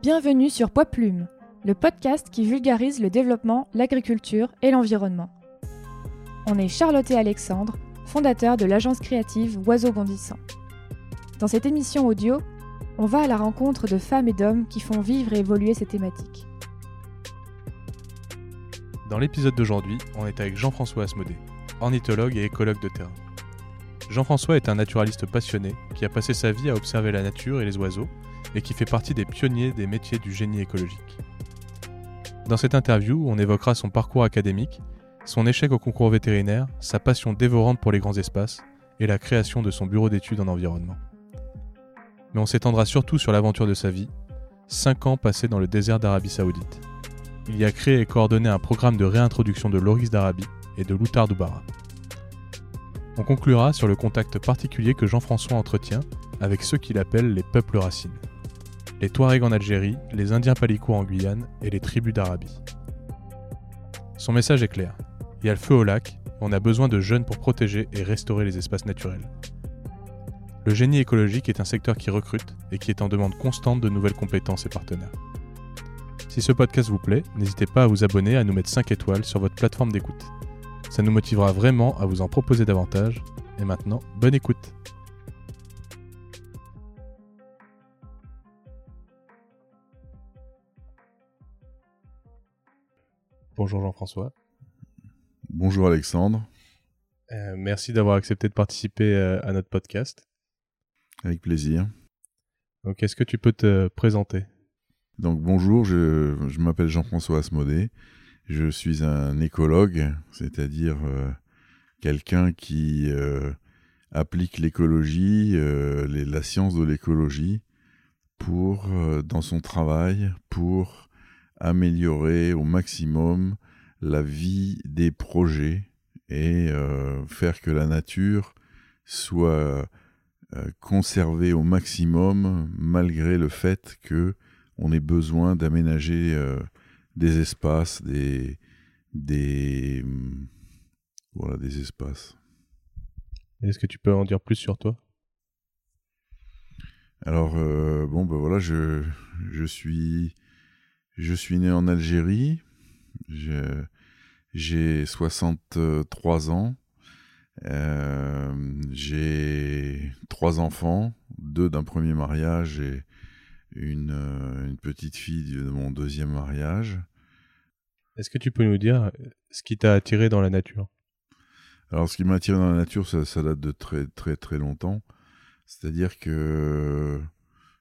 Bienvenue sur Poids Plume, le podcast qui vulgarise le développement, l'agriculture et l'environnement. On est Charlotte et Alexandre, fondateurs de l'agence créative Oiseaux Bondissants. Dans cette émission audio, on va à la rencontre de femmes et d'hommes qui font vivre et évoluer ces thématiques. Dans l'épisode d'aujourd'hui, on est avec Jean-François Asmodée, ornithologue et écologue de terrain. Jean-François est un naturaliste passionné qui a passé sa vie à observer la nature et les oiseaux et qui fait partie des pionniers des métiers du génie écologique. Dans cette interview, on évoquera son parcours académique, son échec au concours vétérinaire, sa passion dévorante pour les grands espaces et la création de son bureau d'études en environnement. Mais on s'étendra surtout sur l'aventure de sa vie, 5 ans passés dans le désert d'Arabie Saoudite. Il y a créé et coordonné un programme de réintroduction de l'oryx d'Arabie et de l'outar d'Oubara. On conclura sur le contact particulier que Jean-François entretient avec ceux qu'il appelle les peuples racines. Les Touaregs en Algérie, les Indiens Palicots en Guyane et les tribus d'Arabie. Son message est clair. Il y a le feu au lac, on a besoin de jeunes pour protéger et restaurer les espaces naturels. Le génie écologique est un secteur qui recrute et qui est en demande constante de nouvelles compétences et partenaires. Si ce podcast vous plaît, n'hésitez pas à vous abonner, à nous mettre 5 étoiles sur votre plateforme d'écoute. Ça nous motivera vraiment à vous en proposer davantage. Et maintenant, bonne écoute. Bonjour Jean-François. Bonjour Alexandre. Euh, merci d'avoir accepté de participer euh, à notre podcast. Avec plaisir. Donc, est-ce que tu peux te présenter? Donc, bonjour, je, je m'appelle Jean-François Asmodée. Je suis un écologue, c'est-à-dire euh, quelqu'un qui euh, applique l'écologie, euh, la science de l'écologie, pour dans son travail, pour améliorer au maximum la vie des projets et faire que la nature soit conservée au maximum malgré le fait que on ait besoin d'aménager des espaces, des, des, voilà, des espaces. Est-ce que tu peux en dire plus sur toi? Alors, euh, bon, ben voilà, je, je, suis, je suis né en Algérie. J'ai 63 ans. Euh, j'ai trois enfants, deux d'un premier mariage et une, une, petite fille de mon deuxième mariage. Est-ce que tu peux nous dire ce qui t'a attiré dans la nature? Alors, ce qui m'a attiré dans la nature, ça, date de très très très longtemps. C'est-à-dire que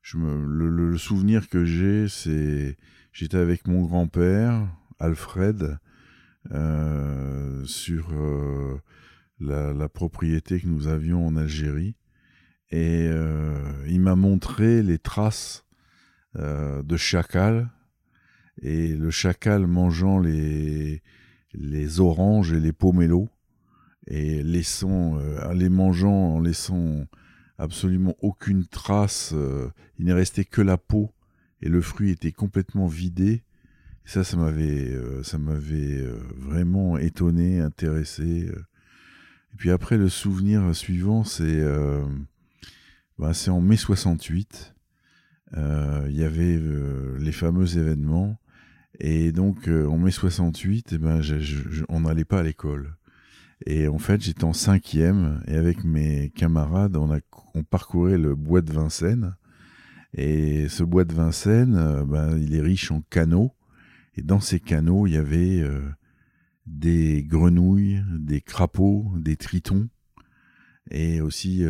je me, le, souvenir que j'ai, c'est j'étais avec mon grand-père, Alfred, euh, sur euh, la, propriété que nous avions en Algérie. Et euh, il m'a montré les traces de chacal et le chacal mangeant les, les oranges et les pomelos et laissant, euh, les mangeant en laissant absolument aucune trace, euh, il n'est resté que la peau et le fruit était complètement vidé. Ça, ça m'avait, euh, vraiment étonné, intéressé. Et puis après, le souvenir suivant, c'est, ben, c'est en mai 68. Il y avait les fameux événements et donc, euh, en mai 68, eh ben, on n'allait pas à l'école. Et en fait, j'étais en cinquième, et avec mes camarades, on, a, on parcourait le bois de Vincennes. Et ce bois de Vincennes, euh, ben, il est riche en canaux. Et dans ces canaux, il y avait euh, des grenouilles, des crapauds, des tritons, et aussi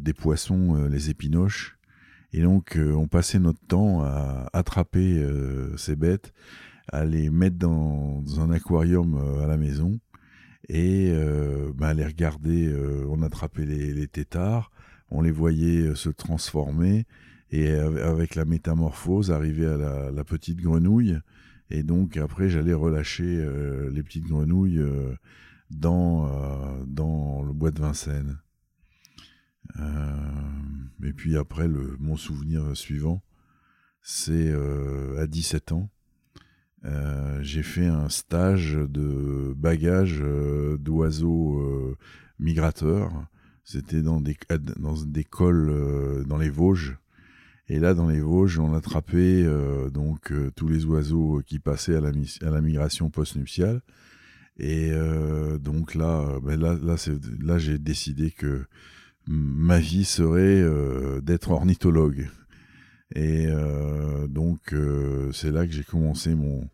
des poissons, les épinoches. Et donc, on passait notre temps à attraper ces bêtes à les mettre dans, un aquarium euh, à la maison et euh, bah, les regarder. Euh, on attrapait les, têtards, on les voyait se transformer et avec la métamorphose arriver à la, petite grenouille. Et donc après, j'allais relâcher les petites grenouilles dans le bois de Vincennes. Et puis après, le, mon souvenir suivant, c'est à 17 ans. Euh, j'ai fait un stage de bagage euh, d'oiseaux euh, migrateurs. C'était dans des, dans des cols dans les Vosges. Et là, dans les Vosges, on attrapait donc tous les oiseaux qui passaient à la, à la migration post-nuptiale. Et donc là, ben là, là, là j'ai décidé que ma vie serait d'être ornithologue. Et donc, c'est là que j'ai commencé mon,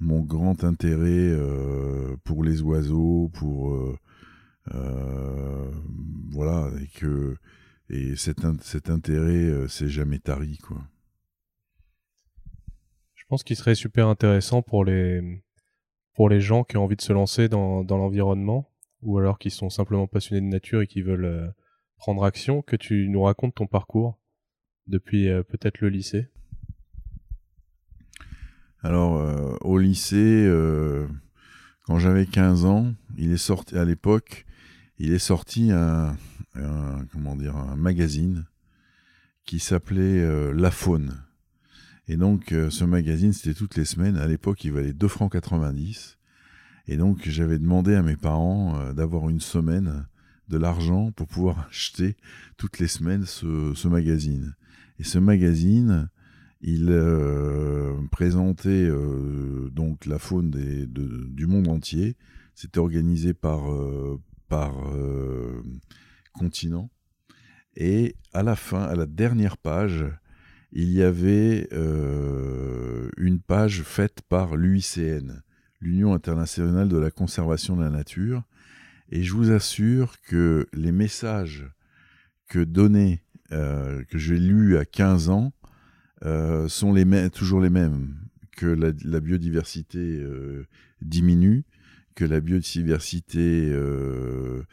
grand intérêt pour les oiseaux, pour euh, voilà, et que et cet, intérêt euh, s'est jamais tari. Je pense qu'il serait super intéressant pour les gens qui ont envie de se lancer dans, l'environnement ou alors qui sont simplement passionnés de nature et qui veulent euh, prendre action, que tu nous racontes ton parcours depuis peut-être le lycée? Alors, au lycée, quand j'avais 15 ans, il est sorti à l'époque, il est sorti un, comment dire, un magazine qui s'appelait euh, La Faune. Et donc, euh, ce magazine, c'était toutes les semaines. À l'époque, il valait 2 francs 90. Et donc, j'avais demandé à mes parents euh, d'avoir une semaine de l'argent pour pouvoir acheter toutes les semaines ce, magazine. Et ce magazine, il présentait donc la faune du monde entier. C'était organisé par, par euh, continent. Et à la fin, à la dernière page, il y avait euh, une page faite par l'UICN, l'Union internationale de la conservation de la nature. Et je vous assure que les messages que euh, que j'ai lus à 15 ans, sont les toujours les mêmes. Que la, biodiversité diminue, que la biodiversité euh,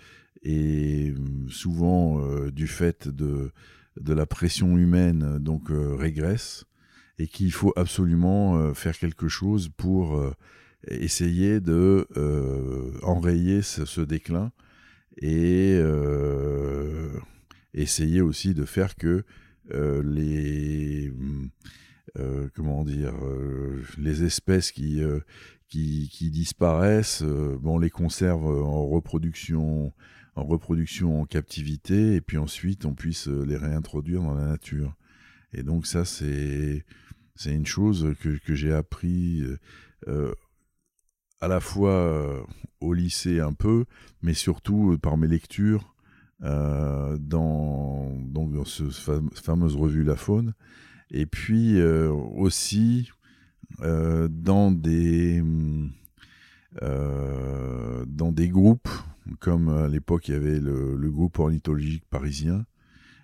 est souvent euh, du fait de, de la pression humaine donc euh, régresse et qu'il faut absolument faire quelque chose pour essayer de enrayer ce, déclin et essayer aussi de faire que les comment dire les espèces qui qui, disparaissent, euh, bon, on les conserve en reproduction, en reproduction en captivité, et puis ensuite on puisse euh, les réintroduire dans la nature. Et donc ça, c'est c'est une chose que, que j'ai appris euh, à la fois au lycée un peu, mais surtout par mes lectures dans, donc dans ce fameuse revue La Faune, et puis aussi euh, dans des euh, dans des groupes comme à l'époque il y avait le, groupe ornithologique parisien.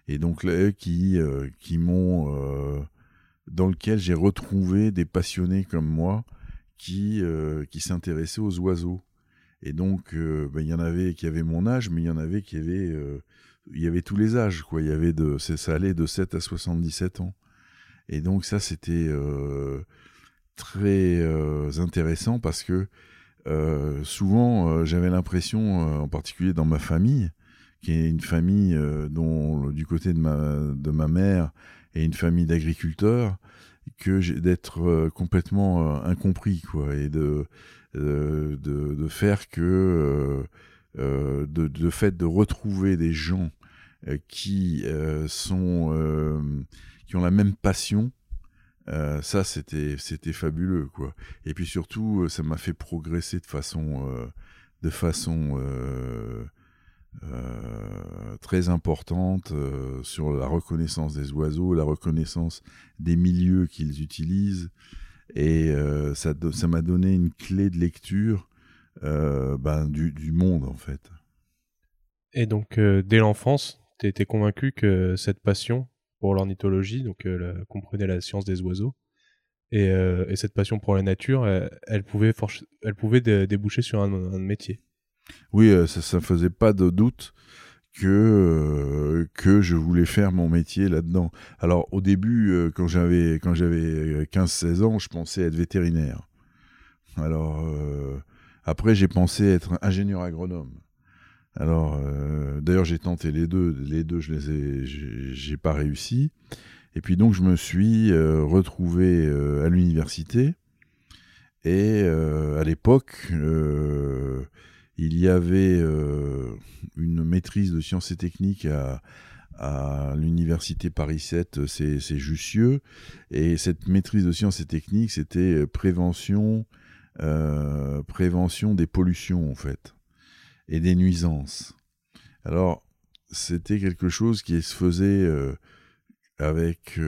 Et donc là qui euh, qui m'ont dans lequel j'ai retrouvé des passionnés comme moi qui qui s'intéressaient aux oiseaux. Et donc ben, il y en avait qui avaient mon âge mais il y en avait qui avaient il y avait tous les âges quoi. Y avait de ça allait de 7 à 77 ans. Et donc ça c'était très euh, intéressant parce que euh, souvent euh, j'avais l'impression, en particulier dans ma famille, qui est une famille dont du côté de ma, de ma mère et une famille d'agriculteurs, d'être complètement incompris quoi et de de, faire que de, de fait de retrouver des gens qui sont qui ont la même passion euh, ça, c'était, c'était fabuleux, quoi. Et puis surtout, euh, ça m'a fait progresser de façon, euh, de façon très importante sur la reconnaissance des oiseaux, la reconnaissance des milieux qu'ils utilisent. Et ça, ça m'a donné une clé de lecture ben, du, monde, en fait. Et donc, dès l'enfance, tu étais convaincu que cette passion, pour l'ornithologie, donc euh, comprenait la science des oiseaux. Et, euh, et, cette passion pour la nature, elle pouvait déboucher sur un, métier. Oui, euh, ça ne faisait pas de doute que, que je voulais faire mon métier là-dedans. Alors au début, quand j'avais quand j'avais 15-16 ans, je pensais être vétérinaire. Alors après, j'ai pensé être ingénieur agronome. Alors, euh, d'ailleurs, j'ai tenté les deux. Les deux, je les ai, j'ai pas réussi. Et puis donc, je me suis euh, retrouvé euh, à l'université. Et à l'époque, il y avait une maîtrise de sciences et techniques à, l'université Paris 7, c'est Jussieu. Et cette maîtrise de sciences et techniques, c'était prévention, prévention des pollutions, en fait, et des nuisances. Alors, c'était quelque chose qui se faisait avec,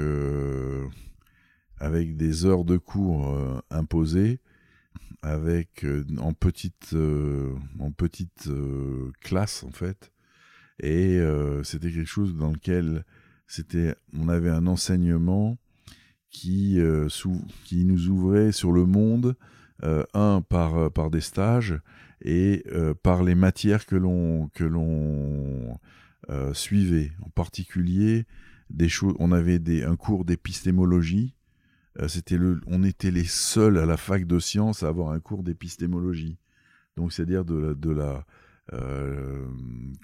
avec des heures de cours imposées avec euh, en petite euh, en petite euh, classe en fait. Et c'était quelque chose dans lequel c'était on avait un enseignement qui qui nous ouvrait sur le monde un par par des stages et par les matières que l'on que l'on suivait. En particulier des choses on avait des un cours d'épistémologie le, on était les seuls à la fac de sciences à avoir un cours d'épistémologie. Donc, c'est-à-dire de la, euh,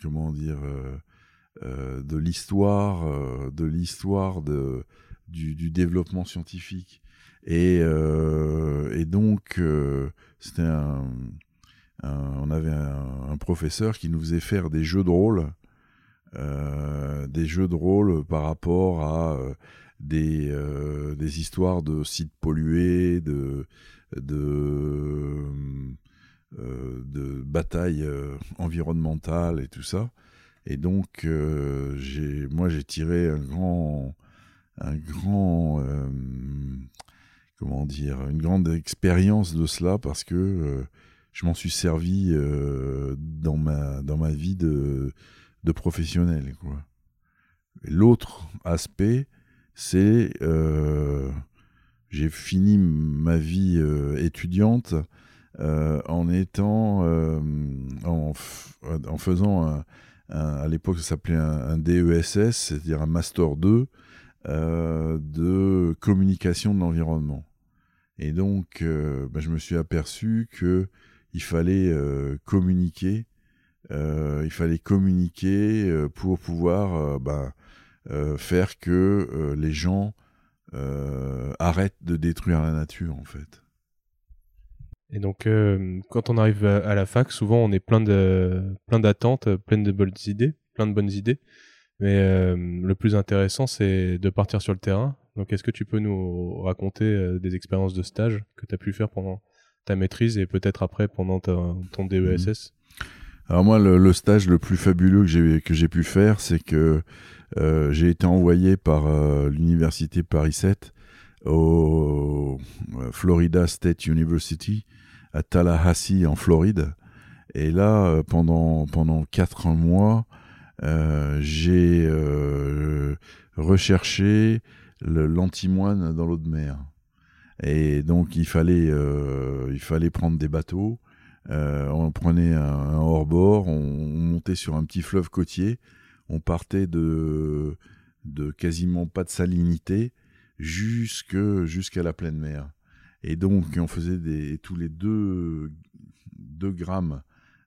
comment dire, euh, de l'histoire, de l'histoire du, développement scientifique. Et, donc, c'était un, on avait un, professeur qui nous faisait faire des jeux de rôle, des jeux de rôle par rapport à des, euh, des histoires de sites pollués, de, de, euh, batailles euh, environnementales et tout ça. Et donc, moi, j'ai tiré un grand, un grand, comment dire, une grande expérience de cela parce que je m'en suis servi dans ma dans ma vie de de professionnel. Quoi. L'autre aspect, c'est euh, j'ai fini ma vie euh, étudiante euh, en étant en, en, faisant à l'époque ça s'appelait un, DESS, c'est-à-dire un master 2 de communication de l'environnement. Et donc, ben, je me suis aperçu que il fallait communiquer, il fallait communiquer pour pouvoir ben, euh, faire que euh, les gens euh, arrêtent de détruire la nature, en fait. Et donc, quand on arrive à, la fac, souvent on est plein de plein d'attentes, plein de bonnes idées, plein de bonnes idées. Mais le plus intéressant, c'est de partir sur le terrain. Donc, est-ce que tu peux nous raconter des expériences de stage que tu as pu faire pendant ta maîtrise et peut-être après pendant ton DESS mmh. Alors moi, le, stage le plus fabuleux que j'ai pu faire, c'est que euh, j'ai été envoyé par euh, l'université Paris 7 au euh, Florida State University à Tallahassee en Floride. Et là, pendant pendant quatre mois, j'ai recherché l'antimoine dans l'eau de mer. Et donc il fallait il fallait prendre des bateaux. On prenait un, hors-bord, on, montait sur un petit fleuve côtier on partait de, de quasiment pas de salinité jusqu'à la pleine mer. Et donc, on faisait des, tous les deux, grammes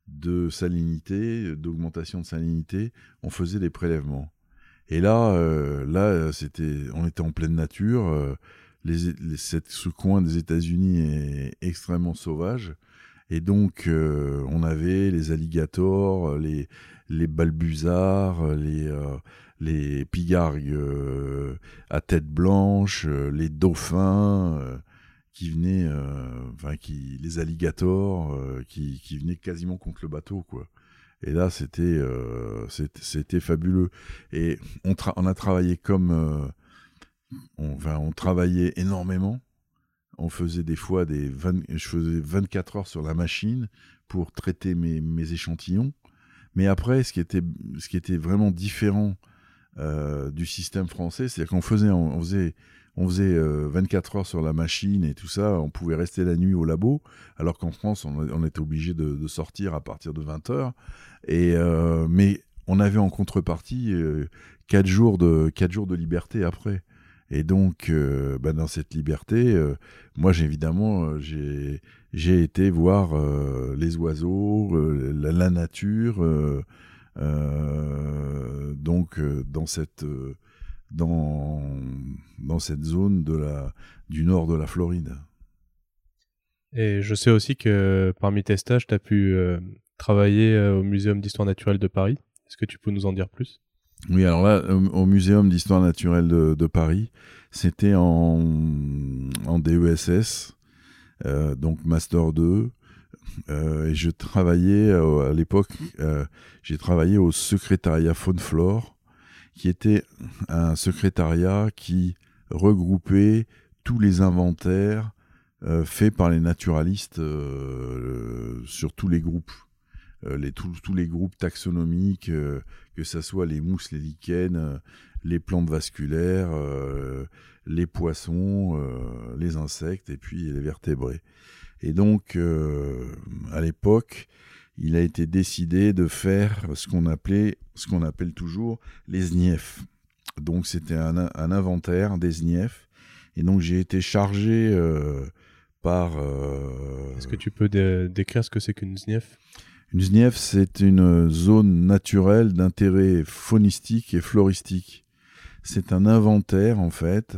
de salinité, d'augmentation de salinité, on faisait des prélèvements. Et là, euh, là, c'était, on était en pleine nature. Euh, les, ce coin des États-Unis est extrêmement sauvage. Et donc, euh, on avait les alligators, les, balbuzards, les, euh, pigargues euh, à tête blanche, les dauphins qui venaient, enfin, qui, les alligators qui, qui, venaient quasiment contre le bateau, quoi. Et là, c'était, fabuleux. Et on, on, a travaillé comme, on, enfin, on travaillait énormément. On faisait des fois des je faisais 24 heures sur la machine pour traiter mes, échantillons. Mais après, ce qui était, ce qui était vraiment différent euh, du système français, c'est qu'on faisait, on faisait, on faisait 24 euh, heures sur la machine et tout ça, on pouvait rester la nuit au labo, alors qu'en France, on, était obligé de, sortir à partir de 20 heures. Et, euh, mais on avait en contrepartie 4 jours, de, 4 jours de liberté après. Et donc, euh, bah, dans cette liberté, euh, moi, évidemment, euh, j'ai, été voir les oiseaux, la, la, nature, donc dans cette, dans, dans cette zone de la, du nord de la Floride. Et je sais aussi que parmi tes stages, tu as pu travailler au Muséum d'histoire naturelle de Paris. Est-ce que tu peux nous en dire plus? Oui, alors là, au, Muséum d'histoire naturelle de, Paris, c'était en, DESS, euh, donc Master 2. Euh, et je travaillais euh, à l'époque, j'ai travaillé au secrétariat Faune Flore, qui était un secrétariat qui regroupait tous les inventaires faits par les naturalistes sur tous les groupes. Tous, les groupes taxonomiques, que ce soit les mousses, les lichens, les plantes vasculaires, les poissons, euh, les insectes et puis les vertébrés. Et donc, euh, à l'époque, il a été décidé de faire ce qu'on appelait, ce qu'on appelle toujours les SNIEF. Donc, c'était un, inventaire des SNIEF. Et donc, j'ai été chargé euh, par. Est-ce que tu peux décrire ce que c'est qu'une SNIEF Une SNIEF, c'est une zone naturelle d'intérêt faunistique et floristique. C'est un inventaire, en fait,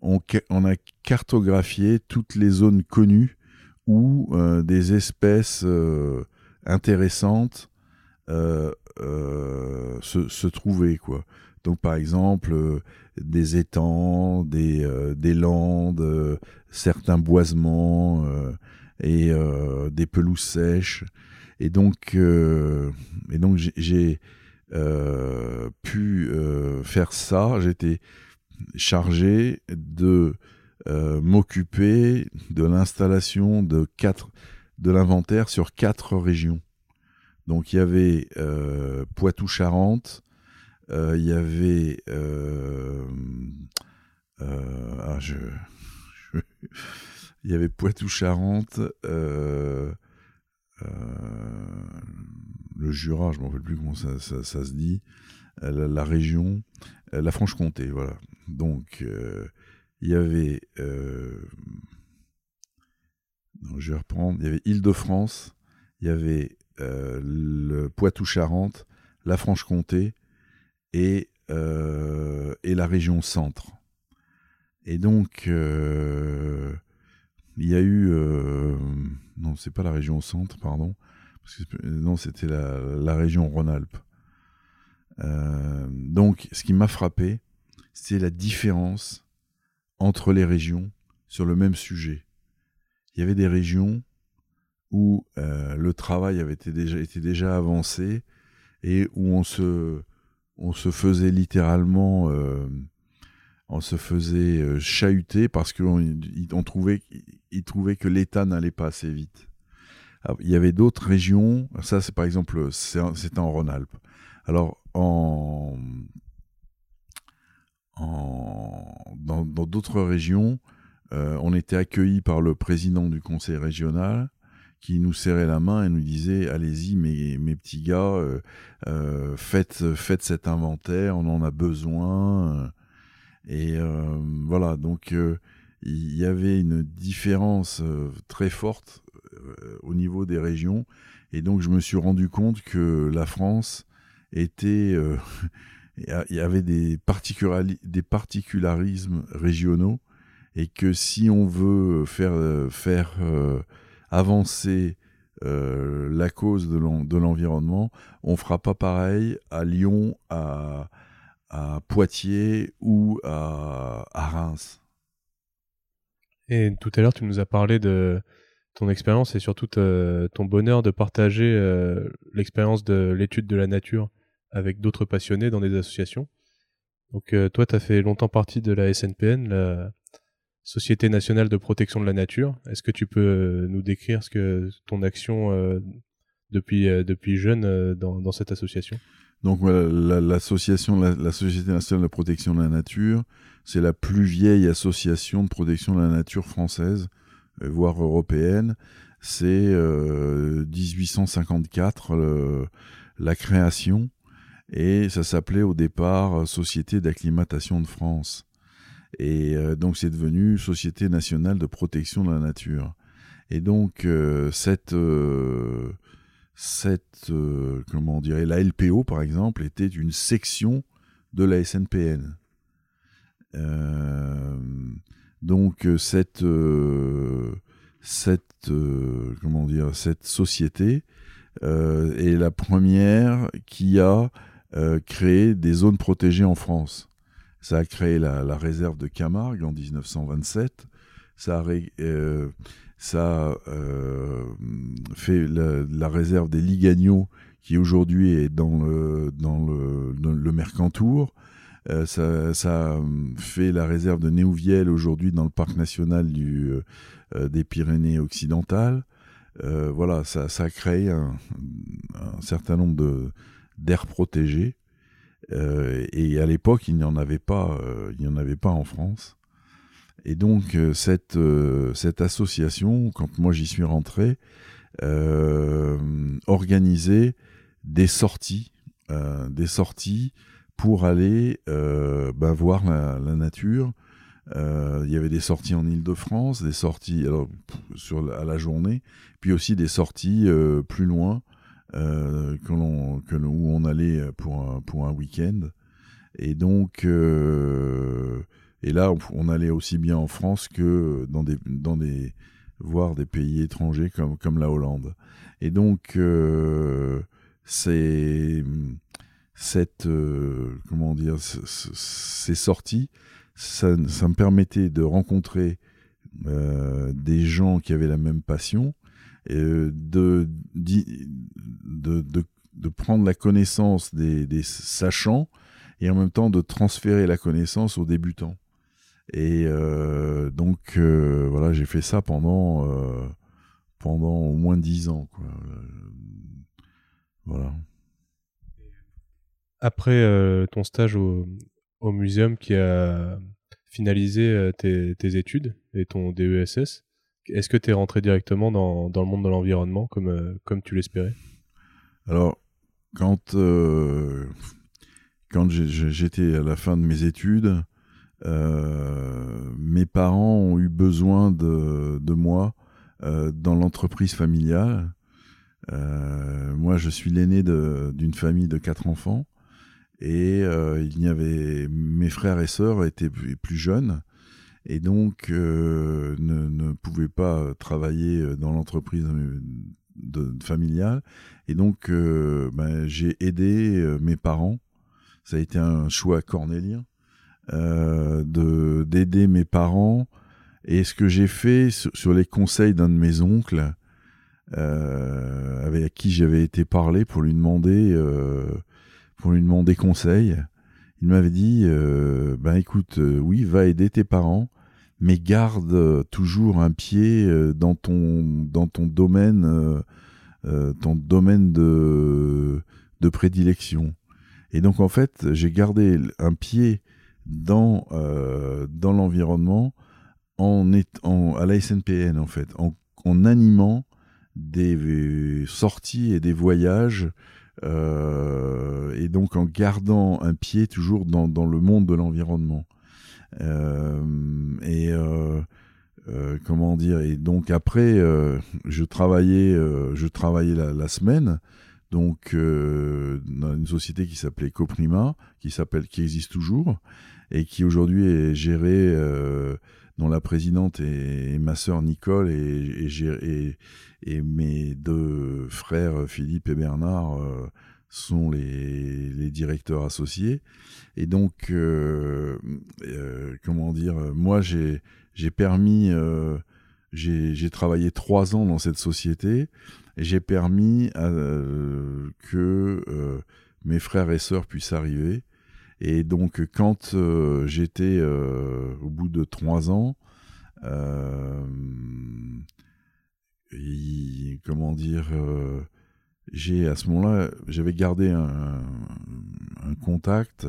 on, a cartographié toutes les zones connues où euh, des espèces euh, intéressantes euh, se, trouvaient. Donc par exemple des étangs, des landes, certains boisements et des pelouses sèches. Et donc, et donc j'ai pu faire ça. J'étais chargé de euh, m'occuper de l'installation de quatre de l'inventaire sur quatre régions. Donc il y avait euh, Poitou-Charentes, euh, il y avait ah, je, il y avait Poitou-Charentes, le Jura, je ne me rappelle plus comment ça, se dit, la région, la Franche-Comté, voilà. Donc, euh, il y avait. Euh, je vais reprendre. Il y avait Île-de-France, il y avait euh, le Poitou-Charentes, la Franche-Comté et la région centre. Et donc, il y a eu. non, c'est pas la région centre, pardon. non, c'était la, région Rhône-Alpes. donc, ce qui m'a frappé, c'est la différence entre les régions sur le même sujet. Il y avait des régions où euh, le travail avait été déjà, été déjà avancé et où on se, on se faisait littéralement, euh, on se faisait euh, chahuter parce qu'on on trouvait, il trouvait que l'État n'allait pas assez vite. il y avait d'autres régions, ça c'est par exemple, c'était en Rhône-Alpes. Alors en dans d'autres régions, euh, on était accueillis par le président du conseil régional qui nous serrait la main et nous disait allez-y mes, mes petits gars, euh, euh, faites, faites cet inventaire, on en a besoin. Et voilà, donc il y avait une différence très forte au niveau des régions. Et donc je me suis rendu compte que la France était il y avait des, des particularismes régionaux et que si on veut faire, faire euh, avancer euh, la cause de l'environnement, on fera pas pareil à Lyon, à, Poitiers ou à, Reims. Et tout à l'heure, tu nous as parlé de ton expérience et surtout ton bonheur de partager euh, l'expérience de l'étude de la nature avec d'autres passionnés dans des associations. Donc euh, toi, tu as fait longtemps partie de la SNPN, la Société nationale de protection de la nature. Est-ce que tu peux euh, nous décrire ce que ton action euh, depuis depuis jeune dans, dans, cette association? Donc voilà, l'association, la, Société nationale de protection de la nature, c'est la plus vieille association de protection de la nature française, voire européenne. C'est 1854 la création et ça s'appelait au départ euh, Société d'acclimatation de France. Et euh, donc c'est devenu Société nationale de protection de la nature. Et donc euh, cette, cette comment on dirait, la LPO par exemple, était une section de la SNPN. donc cette, cette, comment dire, cette société est la première qui a créer des zones protégées en France. Ça a créé la, réserve de Camargue en 1927. Ça a, ça fait la, réserve des Ligagnos qui aujourd'hui est dans le, dans le, Mercantour. ça, ça, fait la réserve de Néouviel aujourd'hui dans le parc national du, des Pyrénées occidentales. Euh, voilà, ça, a créé un, certain nombre d'aires protégées. Euh, et à l'époque, il n'y en avait euh, il n'y en avait pas en France. Et donc cette, cette association, quand moi j'y suis rentré, organisait des sorties, des sorties pour aller ben, voir la, nature, euh, il y avait des sorties en Ile-de-France, des sorties alors, à la journée, puis aussi des sorties euh, plus loin, euh, où on allait pour un, pour un week-end. Et donc, et là, on, allait aussi bien en France que dans des, dans des, voir des pays étrangers comme, comme la Hollande. Et donc, c'est cette, comment dire, ces sorties ça, me permettait de rencontrer euh, des gens qui avaient la même passion, euh, de, de, de, prendre la connaissance des, des, sachants et en même temps de transférer la connaissance aux débutants. Et euh, donc voilà, j'ai fait ça pendant, pendant au moins dix ans. Quoi. voilà. Après ton stage au, au muséum qui a finalisé euh, tes, études et ton DESS. Est-ce que tu es rentré directement dans, le monde de l'environnement comme, euh, comme tu l'espérais? Alors, quand, euh, quand j'étais à la fin de mes études, mes parents ont eu besoin de, de moi dans l'entreprise familiale. moi, je suis l'aîné d'une famille de quatre enfants. Et euh, il y avait mes frères et sœurs étaient plus jeunes et donc euh, ne, ne, pouvaient pas travailler euh, dans l'entreprise familiale. Et donc ben, j'ai aidé mes parents. Ça a été un choix cornélien de d'aider mes parents. Et ce que j'ai fait sur, les conseils d'un de mes oncles, avec qui j'avais été parler pour lui demander pour lui demander conseil. Il m'avait dit euh, ben écoute, euh, oui, va aider tes parents, mais garde euh, toujours un pied dans ton dans ton domaine ton domaine de de prédilection. Et donc en fait, j'ai gardé un pied dans dans l'environnement en, à la SNPN en fait, en, animant des sorties et des voyages euh, et donc en gardant un pied toujours dans, dans le monde de l'environnement. Euh, et euh, comment dire Et donc après, je travaillais, je travaillais la, la semaine donc dans une société qui s'appelait Coprima, qui s'appelle, qui existe toujours et qui aujourd'hui est gérée, dont la présidente est, ma sœur Nicole et, mes deux frères, Philippe et Bernard, euh, sont les, directeurs associés. Et donc, euh, euh, comment dire, moi, j'ai permis, j'ai travaillé trois ans dans cette société et j'ai permis que mes frères et sœurs puissent arriver. Et donc, quand j'étais au bout de trois ans, comment dire, euh, j'ai à ce moment-là, j'avais gardé un, contact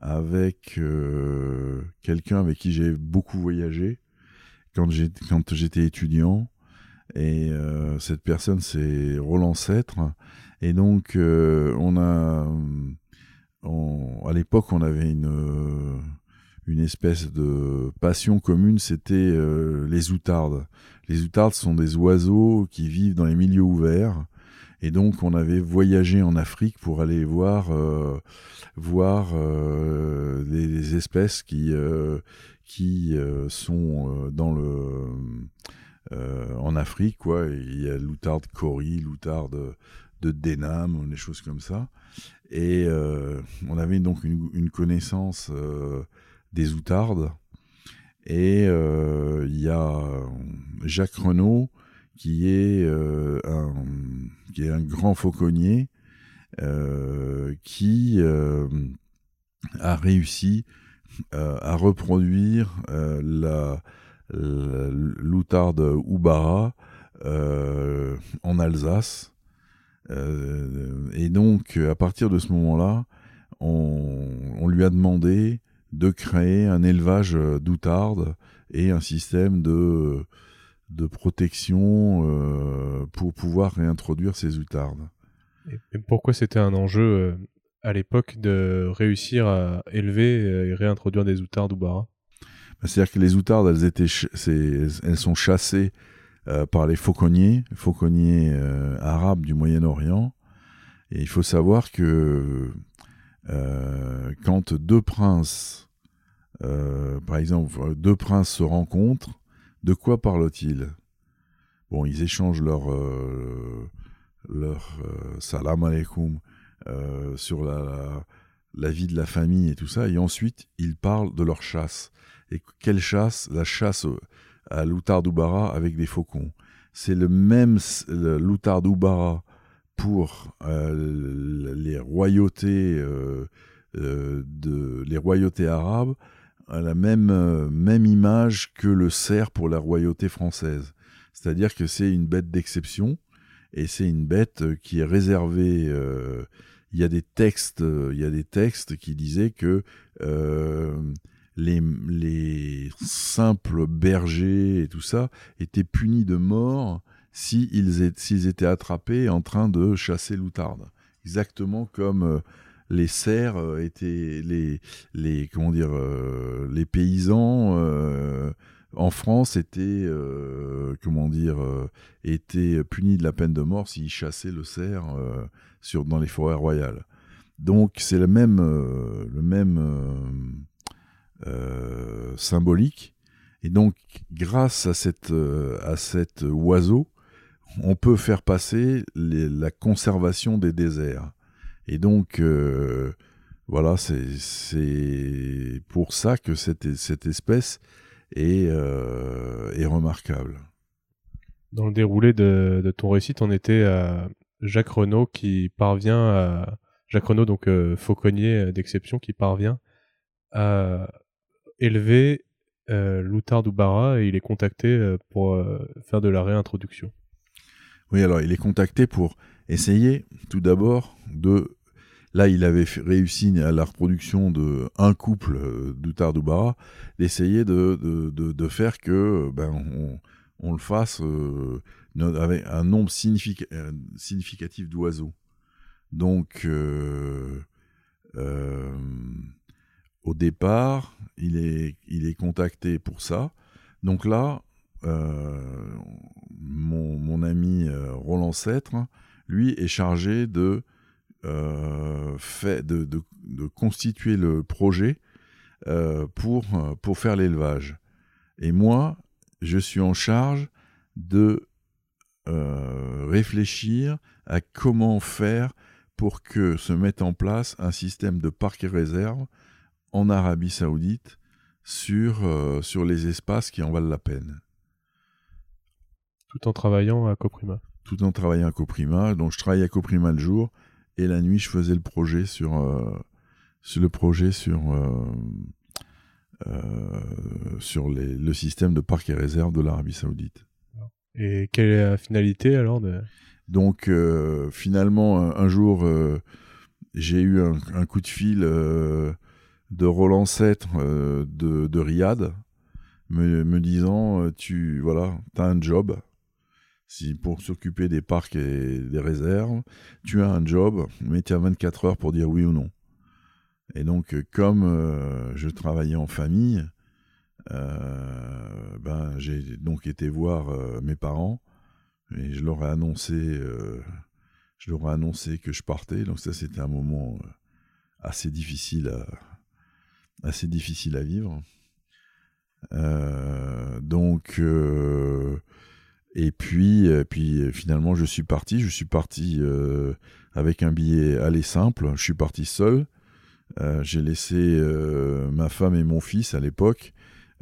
avec euh, quelqu'un avec qui j'ai beaucoup voyagé quand j'étais étudiant. Et euh, cette personne, c'est Roland Sêtre. Et donc, on a, à l'époque, on avait une une espèce de passion commune, c'était les outardes. Les outardes sont des oiseaux qui vivent dans les milieux ouverts. Et donc, on avait voyagé en Afrique pour aller voir, euh, voir euh, des, espèces qui, euh, qui sont dans le, en Afrique. Il y a l'outarde cori, l'outarde de Denham, des choses comme ça. Et on avait donc une, connaissance des outardes. Et il y a Jacques Renaud qui est, un, qui est un grand fauconnier qui a réussi à reproduire la l'outarde Oubara euh, en Alsace. Euh, et donc, à partir de ce moment-là, on, lui a demandé de créer un élevage d'outarde et un système de, de protection euh, pour pouvoir réintroduire ces outardes. Et pourquoi c'était un enjeu à l'époque de réussir à élever et réintroduire des outardes Oubara c'est-à-dire que les outardes, elles, étaient elles sont chassées euh, par les fauconniers, fauconniers euh, arabes du Moyen-Orient. Et il faut savoir que euh, quand deux princes, par exemple, deux princes se rencontrent, de quoi parlent-ils? Bon, ils échangent leur, leur salam alaikum sur la, la vie de la famille et tout ça, et ensuite ils parlent de leur chasse. Et quelle chasse? La chasse à l'Outardoubara avec des faucons. C'est le même l'Outardoubara pour euh, les royautés euh, euh, de les royautés arabes la même même image que le cerf pour la royauté française. C'est-à-dire que c'est une bête d'exception et c'est une bête qui est réservée. il y a des textes, il y a des textes qui disaient que les, simples bergers et tout ça étaient punis de mort s'ils étaient attrapés en train de chasser l'outarde. Exactement comme euh, les cerfs euh, étaient les, les comment dire euh, les paysans en France étaient comment dire étaient punis de la peine de mort s'ils chassaient le cerf sur dans les forêts royales. Donc c'est le même le même symbolique. Et donc, grâce à, cette, euh, à cet oiseau, on peut faire passer la conservation des déserts. Et donc, euh, voilà, c'est pour ça que cette, cette espèce est, est remarquable. Dans le déroulé de, ton récit, on était à Jacques Renaud qui parvient à. Jacques Renaud, donc fauconnier d'exception, qui parvient à élevé euh, Loutard Doubara et il est contacté euh, pour euh, faire de la réintroduction. Oui, alors il est contacté pour essayer tout d'abord de... Là, il avait réussi à la reproduction de un couple d'Outar Doubara, d'essayer de, de, faire que ben, on, on le fasse avec un nombre significatif d'oiseaux. Donc, au départ, il est, il est contacté pour ça. Donc là, euh, mon, ami euh, Roland Sêtre, lui, est chargé de, euh, fait, de, constituer le projet pour, pour faire l'élevage. Et moi, je suis en charge de réfléchir à comment faire pour que se mette en place un système de parcs et réserves en Arabie Saoudite sur, euh, sur les espaces qui en valent la peine. Tout en travaillant à Coprima. Tout en travaillant à Coprima. Donc je travaillais à Coprima le jour et la nuit je faisais le projet sur, euh, sur le projet sur, euh, sur les, le système de parcs et réserves de l'Arabie Saoudite. Et quelle est la finalité alors de... Donc finalement un, jour j'ai eu un, un, coup de fil de Roland euh, de, Riyad, me, disant euh, tu voilà, as un job. Si pour s'occuper des parcs et des réserves, tu as un job, mais tu as 24 heures pour dire oui ou non. Et donc, euh, comme je travaillais en famille, ben, j'ai donc été voir mes parents et je leur ai annoncé, je leur ai annoncé que je partais. Donc ça, c'était un moment assez difficile à, assez difficile à vivre. Euh, donc, euh, Et puis, puis finalement, je suis parti. Je suis parti avec un billet aller simple. Je suis parti seul. J'ai laissé ma femme et mon fils à l'époque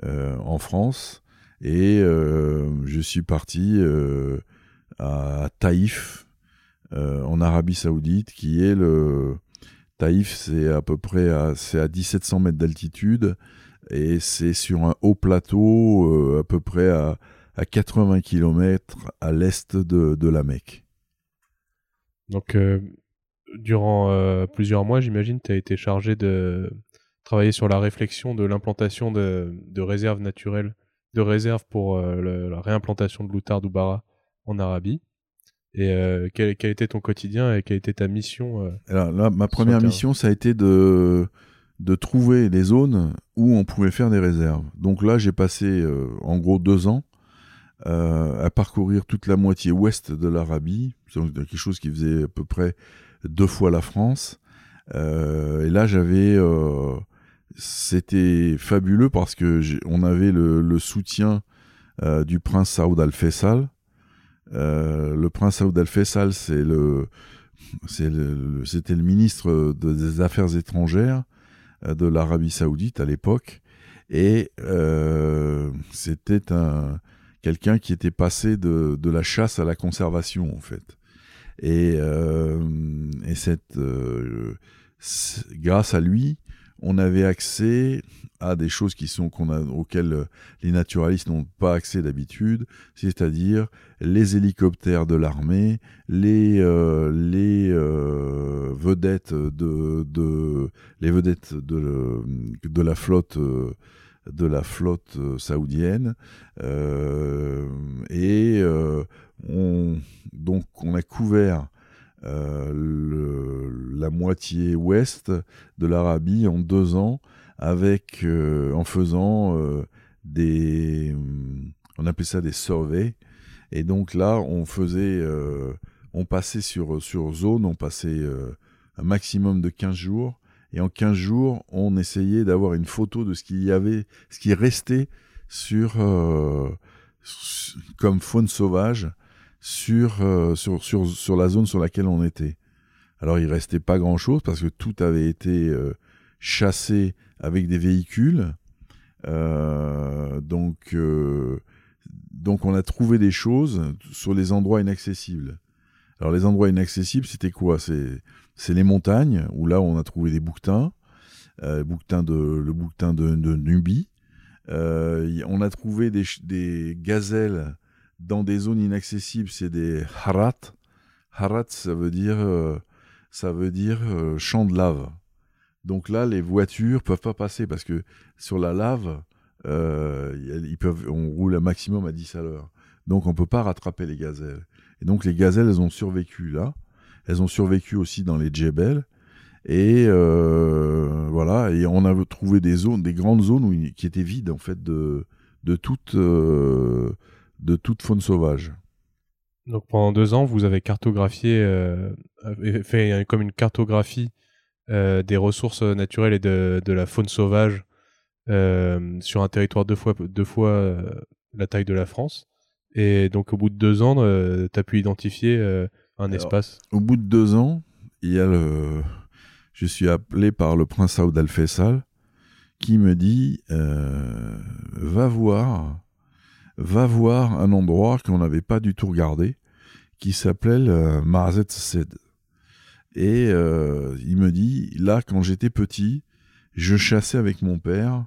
en France. Et je suis parti à Taïf, en Arabie Saoudite, qui est le, Taïf, c'est à peu près à, c'est à 1700 mètres d'altitude et c'est sur un haut plateau euh, à peu près à, 80 km à l'est de, la Mecque. Donc, euh, durant euh, plusieurs mois, j'imagine, tu as été chargé de travailler sur la réflexion de l'implantation de, réserves naturelles, de réserves pour la réimplantation de l'Outar d'Oubara en Arabie. Et euh, quel, quel, était ton quotidien et quelle était ta mission euh, Alors là, ma première mission, ça a été de, de trouver les zones où on pouvait faire des réserves. Donc là, j'ai passé euh, en gros deux ans à parcourir toute la moitié ouest de l'Arabie, quelque chose qui faisait à peu près deux fois la France. et là, j'avais, c'était fabuleux parce que on avait le, le soutien du prince Saoud al Faisal, euh, le prince Saoud al-Faisal, c'est le, c'était le, ministre des Affaires étrangères euh, de l'Arabie Saoudite à l'époque, et euh, c'était un quelqu'un qui était passé de, la chasse à la conservation en fait. Et, et cette, grâce à lui, on avait accès à des choses qui sont auxquelles euh, les naturalistes n'ont pas accès d'habitude, c'est-à-dire les hélicoptères de l'armée, les, euh, euh, vedettes de, la flotte saoudienne et on, donc on a couvert la moitié ouest de l'Arabie en deux ans avec euh, en faisant euh, des hum, on appelait ça des surveys. Et donc là on faisait euh, on passait sur sur zone on passait un maximum de 15 jours. Et en 15 jours on essayait d'avoir une photo de ce qu'il y avait ce qui restait sur comme faune sauvage sur, sur, sur, sur, la zone sur laquelle on était. Alors il restait pas grand-chose parce que tout avait été chassé avec des véhicules. Euh, donc, euh, donc on a trouvé des choses sur les endroits inaccessibles. Alors les endroits inaccessibles, c'était quoi? C'est les montagnes, où là on a trouvé des bouquetins, euh, de, le bouquetin de, Nubie. on a trouvé des, des, gazelles dans des zones inaccessibles, c'est des harat. Harat, ça veut dire, ça veut dire champ de lave. Donc là, les voitures peuvent pas passer parce que sur la lave, euh, ils peuvent, on roule un maximum à 10 à l'heure. Donc on peut pas rattraper les gazelles. Et donc les gazelles, elles ont survécu là. Elles ont survécu aussi dans les djebels. Et euh, voilà, et on a trouvé des zones, des grandes zones qui étaient vides en fait de de toute euh, de toute faune sauvage. Donc pendant deux ans, vous avez cartographié, fait comme une cartographie euh, des ressources naturelles et de, de la faune sauvage euh, sur un territoire deux fois, deux fois euh, la taille de la France. Et donc au bout de deux ans, tu as pu identifier un espace. Au bout de deux ans, il y a le... je suis appelé par le prince Saoud al-Faisal qui me dit va voir va voir un endroit qu'on n'avait pas du tout regardé qui s'appelait Marzet Sed. Et euh, il me dit, là, quand j'étais petit, je chassais avec mon père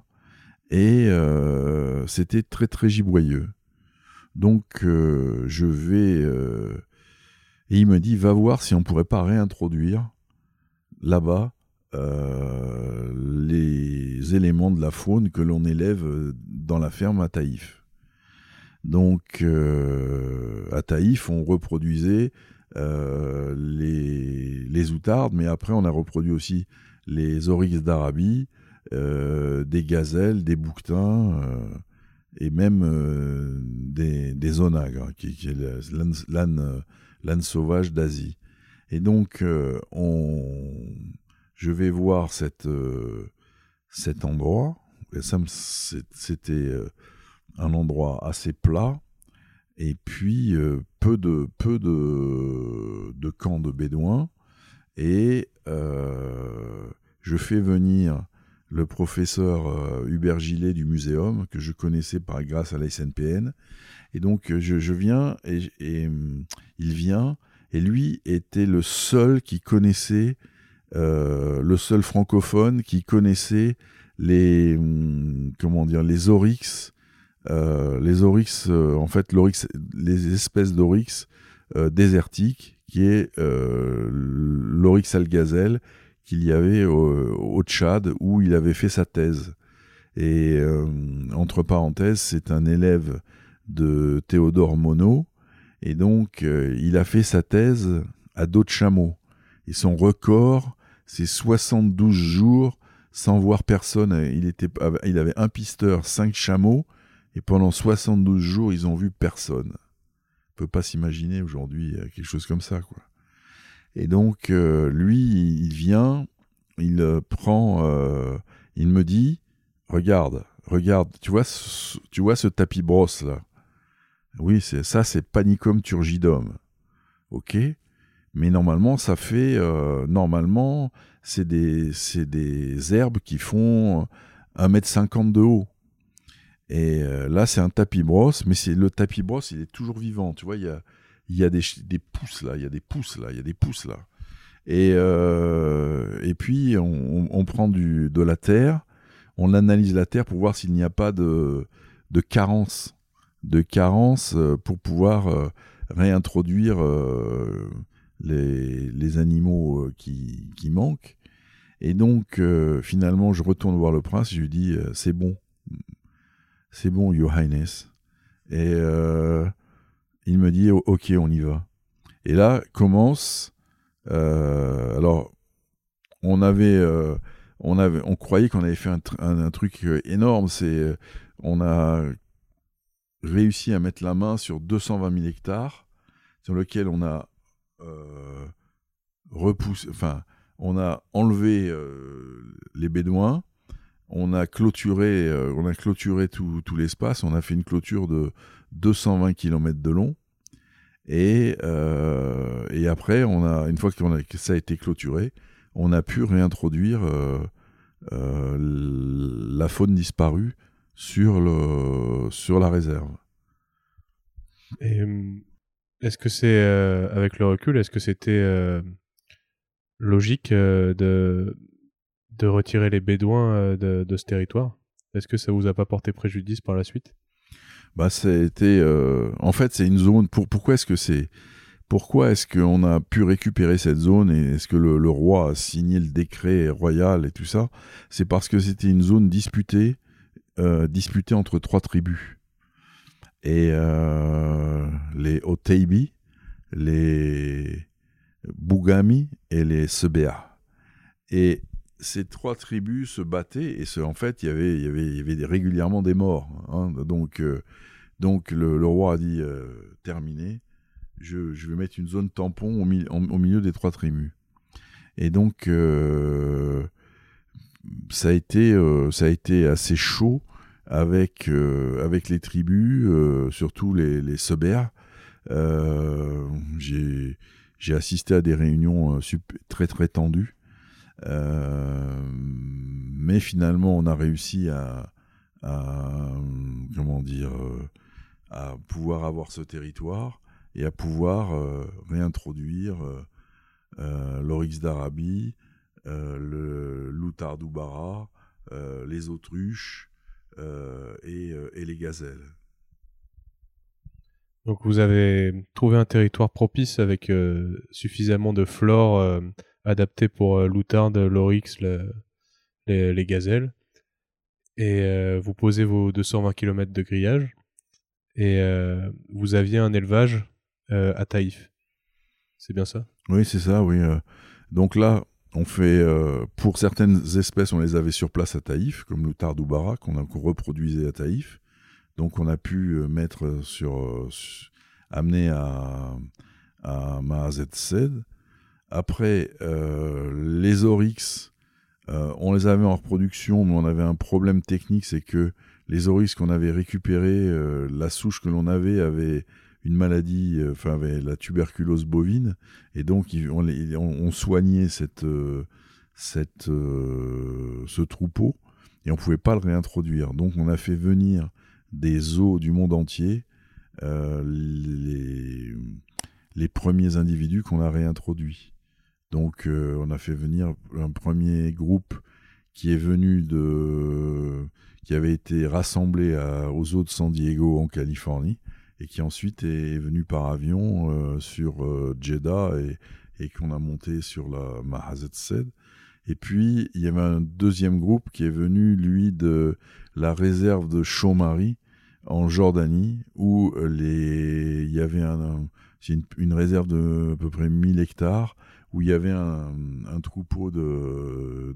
et euh, c'était très très giboyeux. Donc euh, je vais... et il me dit, va voir si on pourrait pas réintroduire là-bas les éléments de la faune que l'on élève dans la ferme à Taïf. Donc à Taïf, on reproduisait euh, les, les outardes, mais après on a reproduit aussi les oryx d'Arabie, euh, des gazelles, des bouquetins euh, et même des, des onagres, hein, qui, est l'âne sauvage d'Asie. Et donc, on, je vais voir cet endroit. C'était un endroit assez plat et puis euh, peu de peu de, de camps de bédouins et euh, je fais venir le professeur euh, Hubert Gillet du muséum que je connaissais par grâce à la SNPN et donc je, je viens et, et, il vient et lui était le seul qui connaissait le seul francophone qui connaissait les hum, comment dire les oryx euh, les oryx, euh, en fait, les espèces d'oryx euh, désertiques, qui est l'oryx algazelle qu'il y avait au, Tchad où il avait fait sa thèse. Et entre parenthèses, c'est un élève de Théodore Monod, et donc il a fait sa thèse à dos de chameau. Et son record, c'est 72 jours sans voir personne. Il, était, il avait un pisteur, cinq chameaux, et pendant 72 jours, ils ont vu personne. On peut pas s'imaginer aujourd'hui euh, quelque chose comme ça, quoi. Et donc, euh, lui, il vient, il euh, prend, il me dit, regarde, regarde, tu vois, ce, tu vois ce tapis brosse là? Oui, c'est ça, c'est Panicum turgidum. Ok, mais normalement, ça fait, normalement, c'est des, c'est des herbes qui font 1m50 de haut. Et euh, là, c'est un tapis brosse, mais c'est le tapis brosse, il est toujours vivant. Tu vois, il y a, y a des, des pousses là, il y a des pousses là, il y a des pousses là. Et, euh, et puis, on, prend du, de la terre, on analyse la terre pour voir s'il n'y a pas de, de carence, de carence euh, pour pouvoir réintroduire les, les, animaux qui, qui manquent. Et donc, finalement, je retourne voir le prince, je lui dis, c'est bon, c'est bon, Your Highness. Et euh, il me dit, ok, on y va. Et là commence. Euh, alors, on avait, euh, on avait, on croyait qu'on avait fait un, truc énorme. C'est, on a réussi à mettre la main sur 220 000 hectares, sur lequel on a repoussé, enfin, on a enlevé les bédouins, on a clôturé, euh, on a clôturé tout, l'espace. On a fait une clôture de 220 km de long. Et, euh, et après, on a, une fois que, ça a été clôturé, on a pu réintroduire euh, la faune disparue sur la réserve. est-ce que c'est, avec le recul, est-ce que c'était logique de de retirer les Bédouins euh, de, ce territoire? Est-ce que ça vous a pas porté préjudice par la suite? Bah, c'était euh, en fait c'est une zone. Pour pourquoi est-ce que c'est pourquoi est-ce qu'on a pu récupérer cette zone et est-ce que le, roi a signé le décret royal et tout ça? C'est parce que c'était une zone disputée, euh, disputée entre trois tribus. Et les Oteibi, les Bougami et les Sebea. Et ces trois tribus se battaient et en fait, il y avait, régulièrement des morts. Hein. donc, euh, le, roi a dit euh, terminé. Je, vais mettre une zone tampon au, milieu des trois tribus. Et donc, euh, ça a été, assez chaud avec les tribus, surtout les les j'ai assisté à des réunions très très tendues mais finalement, on a réussi à, comment dire, euh, à pouvoir avoir ce territoire et à pouvoir euh, réintroduire l'oryx d'Arabie, le loutard d'Oubara, les autruches et, les gazelles. Donc vous avez trouvé un territoire propice avec suffisamment de flore adapté pour euh, l'outarde, l'oryx, les, gazelles. Et euh, vous posez vos 220 km de grillage. Et euh, vous aviez un élevage à Taïf. C'est bien ça? Oui, c'est ça, oui. Donc là, on fait, pour certaines espèces, on les avait sur place à Taïf, comme l'outarde ou qu'on a reproduisait à Taïf. Donc on a pu mettre sur, amener à, à après, euh, les Oryx, euh, on les avait en reproduction, mais on avait un problème technique, c'est que les Oryx qu'on avait récupérés, euh, la souche que l'on avait avait une maladie, enfin avait la tuberculose bovine, et donc on, soignait cette, cette, ce troupeau et on pouvait pas le réintroduire. Donc on a fait venir des zoos du monde entier les premiers individus qu'on a réintroduits. Donc on a fait venir un premier groupe qui est venu de qui avait été rassemblé aux eaux de San Diego en Californie et qui ensuite est venu par avion euh, sur euh, Jeddah et, qu'on a monté sur la Mahazet Et puis il y avait un deuxième groupe qui est venu lui de la réserve de Chaumari en Jordanie où les il y avait un, une, une, réserve de à peu près 1000 hectares où il y avait un, troupeau de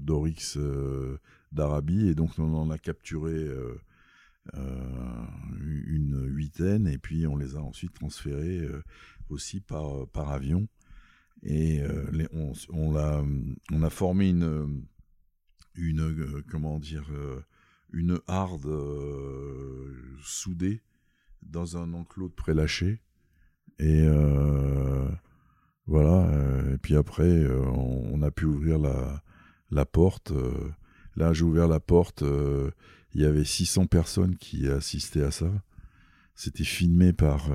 euh, d'Arabie et donc on en a capturé euh, euh, une huitaine et puis on les a ensuite transférés aussi par par avion. Et on, on, a, on a formé une une comment dire une harde soudée dans un enclos de prélâché et voilà. Euh, et puis après, euh, on, a pu ouvrir la, la porte. Euh, là, j'ai ouvert la porte. Il y avait 600 personnes qui assistaient à ça. C'était filmé par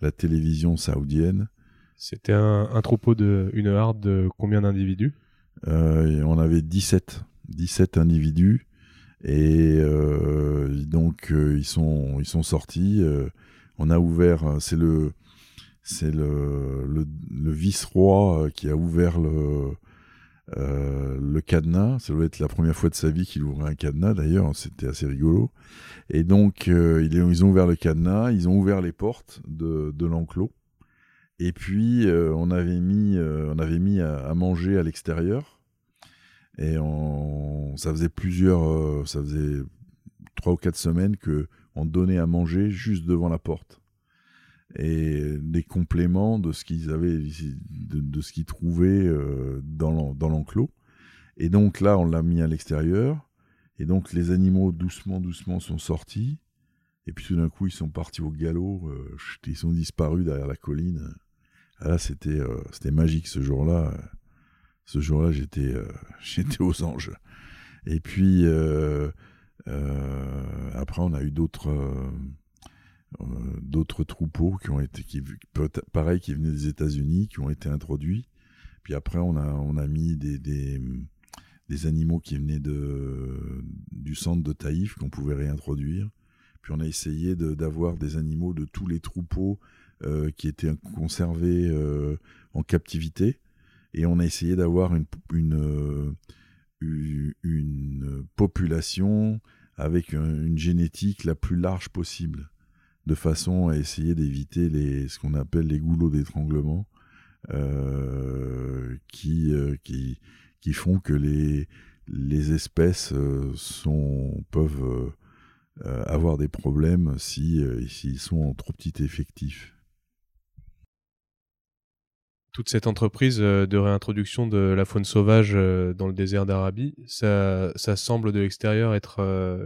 la télévision saoudienne. C'était un, troupeau de une harde de combien d'individus? On avait 17, 17 individus et donc ils sont ils sont sortis. on a ouvert, c'est le c'est le, vice-roi euh, qui a ouvert le, euh, le cadenas. Ça doit être la première fois de sa vie qu'il ouvrait un cadenas, d'ailleurs, c'était assez rigolo. Et donc, euh, ils ont ouvert le cadenas, ils ont ouvert les portes de, l'enclos. Et puis, on avait mis, à, manger à l'extérieur. Et ça faisait plusieurs, ça faisait trois ou quatre semaines que on donnait à manger juste devant la porte et des compléments de ce qu'ils avaient, de, ce qu'ils trouvaient euh, dans l'enclos. Et donc là, on l'a mis à l'extérieur. Et donc les animaux, doucement, doucement, sont sortis. Et puis tout d'un coup, ils sont partis au galop. Euh, ils sont disparus derrière la colline. Ah, là, c'était euh, c'était magique ce jour-là. Ce jour-là, j'étais aux anges. Et puis après, on a eu d'autres d'autres troupeaux qui ont été, qui, pareil, qui venaient des États-Unis, qui ont été introduits. Puis après, on a, on a mis des, des, des animaux qui venaient de, du centre de Taïf qu'on pouvait réintroduire. Puis on a essayé d'avoir des animaux de tous les troupeaux euh, qui étaient conservés euh, en captivité. Et on a essayé d'avoir une, une, une, population avec une génétique la plus large possible de façon à essayer d'éviter ce qu'on appelle les goulots d'étranglement, euh, qui, euh, qui, font que les, espèces euh, peuvent avoir des problèmes si, s'ils sont en trop petit effectif. Toute cette entreprise de réintroduction de la faune sauvage dans le désert d'Arabie, ça, semble de l'extérieur être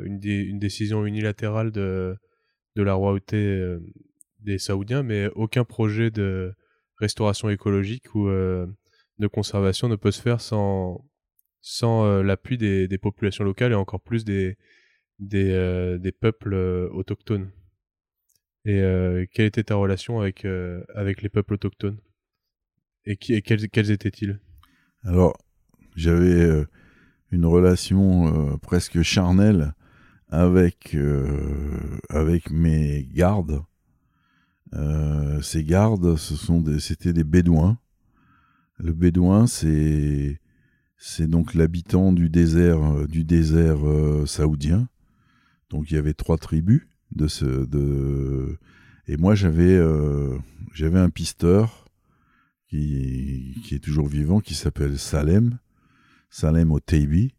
une décision unilatérale de, de la royauté euh, des Saoudiens, mais aucun projet de restauration écologique ou euh, de conservation ne peut se faire sans, sans euh, l'appui des, populations locales et encore plus des, des, des peuples autochtones. Et quelle était ta relation avec, avec les peuples autochtones? Et, qui, et quels, quels étaient-ils? Alors, j'avais une relation presque charnelle avec, euh, avec mes gardes. Euh, ces gardes, ce sont c'était des bédouins. Le bédouin, c'est, c'est donc l'habitant du désert, euh, du désert saoudien. Donc il y avait trois tribus de ce, de, et moi j'avais, j'avais un pisteur qui, qui est toujours vivant, qui s'appelle Salem, Salem Oteibi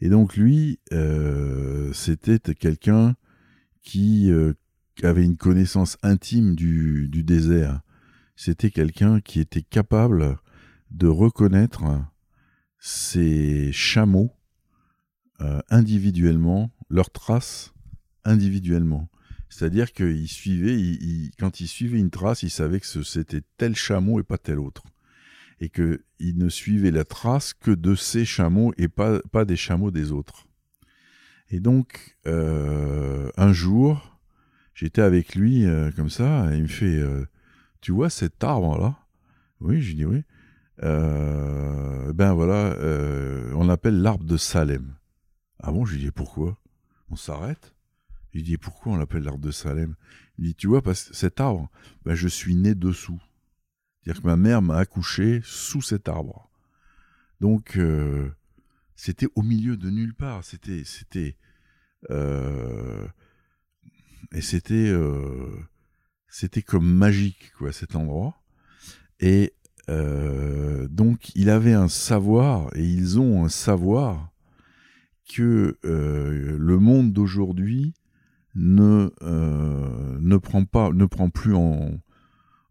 et donc lui, euh, c'était quelqu'un qui euh, avait une connaissance intime du, désert. C'était quelqu'un qui était capable de reconnaître ses chameaux euh, individuellement, leurs traces individuellement. C'est-à-dire qu'il suivait, quand il suivait une trace, il savait que c'était tel chameau et pas tel autre. Et qu'il ne suivait la trace que de ses chameaux et pas, des chameaux des autres. Et donc, euh, un jour, j'étais avec lui euh, comme ça, et il me fait euh, Tu vois cet arbre-là? Oui, je dis oui. ben voilà, on l'appelle l'arbre de Salem. Ah bon, je lui dis pourquoi On s'arrête? Lui dis pourquoi on l'appelle l'arbre de Salem? Il dit Tu vois, parce que cet arbre, ben, je suis né dessous. C'est-à-dire que ma mère m'a accouché sous cet arbre. Donc, c'était au milieu de nulle part. C'était, c'était, euh, et c'était, euh, c'était comme magique, quoi, cet endroit. Et euh, donc, il avait un savoir, et ils ont un savoir que le monde d'aujourd'hui ne ne prend pas, ne prend plus en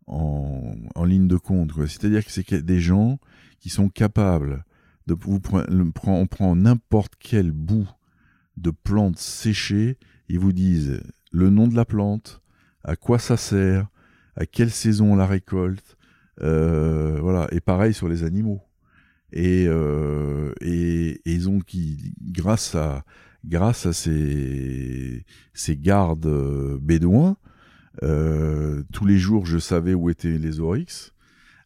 en, ligne de compte. C'est-à-dire que c'est des gens qui sont capables vous on prend n'importe quel bout de plantes séchées, ils vous disent le nom de la plante, à quoi ça sert, à quelle saison on la récolte, euh, voilà. Et pareil sur les animaux. Et, euh, et, ils ont qui, grâce à grâce à ces, ces gardes euh, bédouins, tous les jours je savais où étaient les oryx.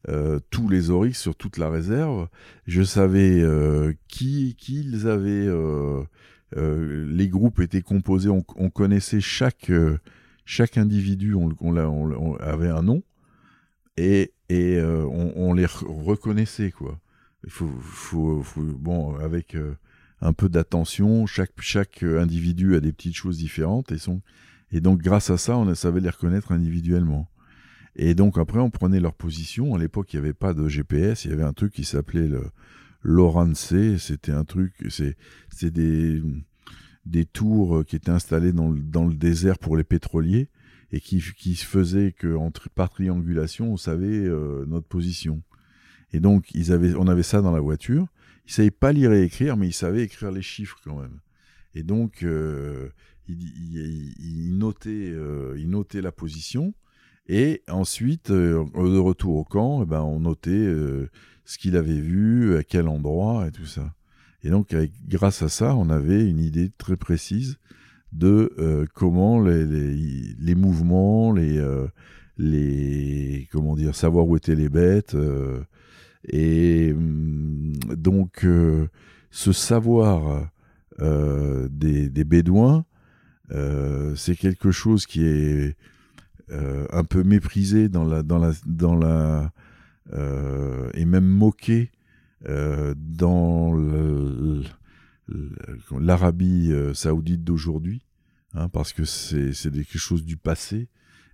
Euh, tous les oryx sur toute la réserve. Je savais euh, qui, ils avaient. Euh, les groupes étaient composés. On, connaissait chaque chaque individu. On, avait un nom et, et on, les reconnaissait quoi. Il faut, faut, bon avec un peu d'attention. Chaque chaque individu a des petites choses différentes et sont et donc grâce à ça, on savait les reconnaître individuellement. Et donc après, on prenait leur position. À l'époque, il n'y avait pas de GPS, il y avait un truc qui s'appelait le Lorance. C'était un truc, c'est des, des tours qui étaient installées dans le, dans le désert pour les pétroliers et qui, qui faisaient que par triangulation, on savait euh, notre position. Et donc, ils avaient, on avait ça dans la voiture. Ils savaient pas lire et écrire, mais ils savaient écrire les chiffres quand même. Et donc, euh, ils, notaient, euh, ils notaient la position. Et ensuite, euh, de retour au camp, eh ben, on notait euh, ce qu'il avait vu, à quel endroit et tout ça. Et donc, grâce à ça, on avait une idée très précise de comment les, les, mouvements, les, les comment dire, savoir où étaient les bêtes. et hum, donc, ce savoir des, des, Bédouins, c'est quelque chose qui est euh, un peu méprisé dans la dans la dans la euh, et même moqué euh, dans l'Arabie saoudite d'aujourd'hui, hein, parce que c'est quelque chose du passé.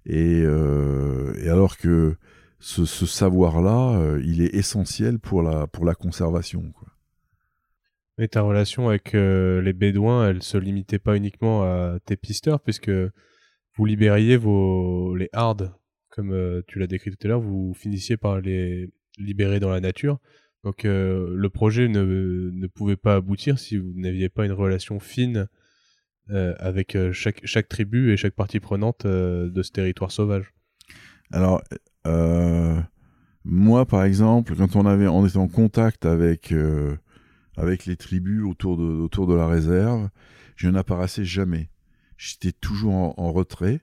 Et, et alors que ce, ce savoir-là, il est essentiel pour la, pour la conservation. Quoi. Mais ta relation avec les Bédouins, elle se limitait pas uniquement à tes pisteurs, puisque vous libériez vos les hards, comme euh, tu l'as décrit tout à l'heure, vous finissiez par les libérer dans la nature. Donc euh, le projet ne, ne, pouvait pas aboutir si vous n'aviez pas une relation fine euh, avec chaque, chaque tribu et chaque partie prenante de ce territoire sauvage. Alors, moi par exemple, quand on, avait, on était en contact avec, avec les tribus autour de, autour de la réserve, je n'apparaissais jamais. J'étais toujours en, retrait.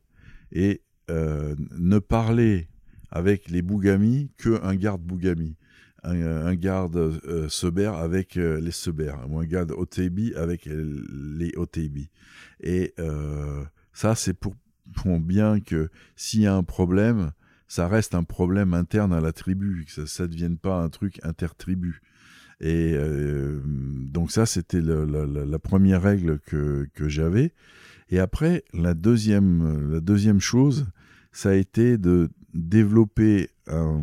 Et euh, ne parler avec les Bougami qu'un garde Bougami, un, garde euh, Seber avec euh, les Seber, ou un garde Otebi avec les Otebi. Et ça, c'est pour, pour bien que s'il y a un problème, ça reste un problème interne à la tribu, que ça ne devienne pas un truc intertribu. Et donc ça, c'était la, première règle que, j'avais. Et après, la deuxième, chose, ça a été de développer un,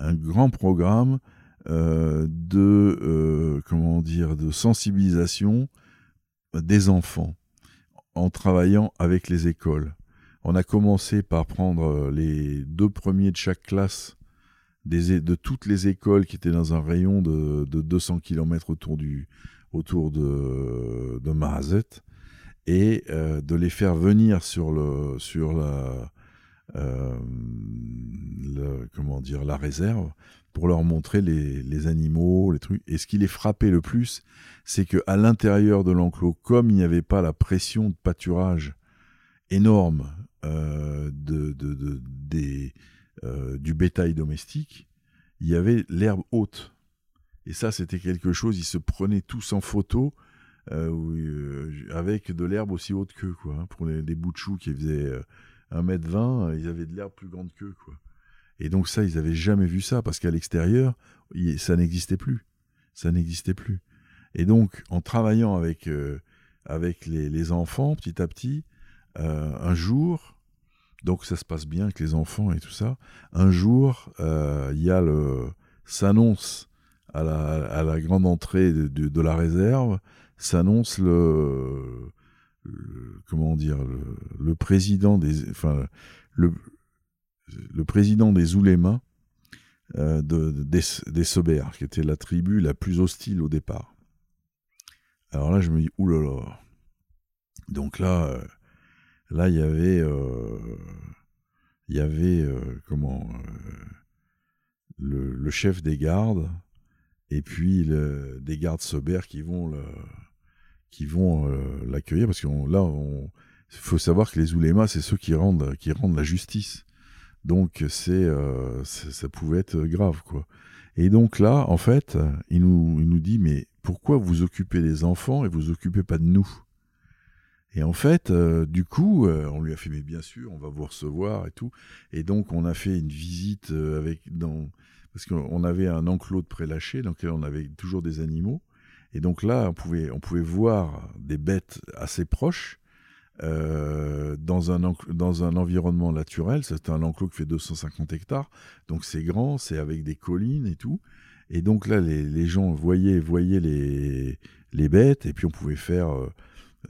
grand programme euh, euh, de sensibilisation des enfants en travaillant avec les écoles. On a commencé par prendre les deux premiers de chaque classe de toutes les écoles qui étaient dans un rayon de, de 200 km autour, du, autour de, de Mahazet et de les faire venir sur le sur la comment dire la réserve pour leur montrer les, animaux, les trucs. Et ce qui les frappait le plus, c'est que à l'intérieur de l'enclos, comme il n'y avait pas la pression de pâturage énorme euh, de, des, euh, du bétail domestique, il y avait l'herbe haute. Et ça, c'était quelque chose, ils se prenaient tous en photo euh, euh avec de l'herbe aussi haute qu'eux, quoi. Hein, pour les, les, bouts de choux qui faisaient 1m20, ils avaient de l'herbe plus grande qu'eux, quoi. Et donc ça, ils n'avaient jamais vu ça, parce qu'à l'extérieur, ça n'existait plus. Ça n'existait plus. Et donc, en travaillant avec, avec les, enfants, petit à petit, un jour, donc ça se passe bien avec les enfants et tout ça, un jour, euh, il y a le... s'annonce à la, à la grande entrée de, la réserve, s'annonce le, le, comment dire, le, le président des... Enfin, le, le président des Oulémas euh, de, des, des qui était la tribu la plus hostile au départ. Alors là, je me dis, oulala. Donc là, euh, là, il y avait, euh, il y avait, euh, comment, euh, le, chef des gardes, et puis des gardes Sobers qui vont le, qui vont l'accueillir, parce que là, il faut savoir que les oulémas, c'est ceux qui rendent, qui rendent la justice. Donc c'est ça pouvait être grave quoi. Et donc là, en fait, il nous, il nous dit mais pourquoi vous occupez des enfants et vous occupez pas de nous? Et en fait, euh, du coup, euh, on lui a fait mais bien sûr, on va vous recevoir et tout. Et donc on a fait une visite euh, avec parce qu'on avait un enclos de prélâché dans lequel on avait toujours des animaux. Et donc là, on pouvait on pouvait voir des bêtes assez proches dans, un dans un environnement naturel. C'est un enclos qui fait 250 hectares, donc c'est grand, c'est avec des collines et tout. Et donc là, les, les gens voyaient, voyaient les, les bêtes, et puis on pouvait faire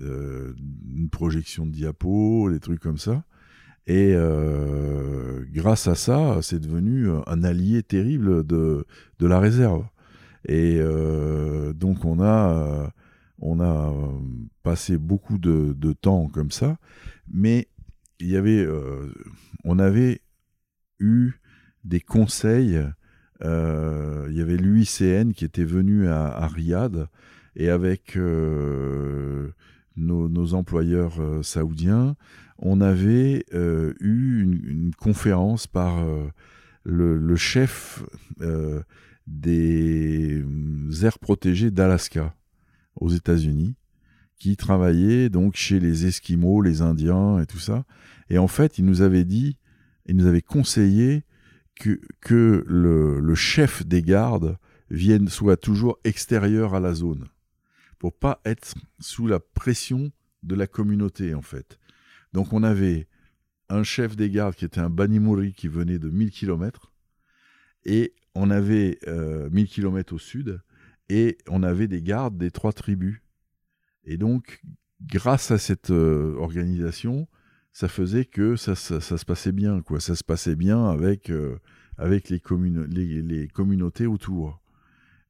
une projection de diapo, des trucs comme ça. Et euh, grâce à ça, c'est devenu un allié terrible de, de la réserve. Et euh, donc on a on a euh, passé beaucoup de, temps comme ça, mais il y avait, euh, on avait eu des conseils. Euh, il y avait l'UICN qui était venu à, à Riyad et avec euh, nos, employeurs euh, saoudiens, on avait euh, eu une, conférence par le, le, chef des aires protégées d'Alaska aux États-Unis, qui travaillait donc chez les Esquimaux, les Indiens et tout ça. Et en fait, il nous avait dit, il nous avait conseillé que, que le, le chef des gardes vienne, soit toujours extérieur à la zone, pas être sous la pression de la communauté, en fait. Donc on avait un chef des gardes qui était un Banimuri qui venait de 1000 km, et on avait euh, 1000 km au sud, et on avait des gardes des trois tribus. Et donc, grâce à cette euh, organisation, ça faisait que ça, ça, se passait bien, quoi. Ça se passait bien avec, euh, avec les, communautés autour.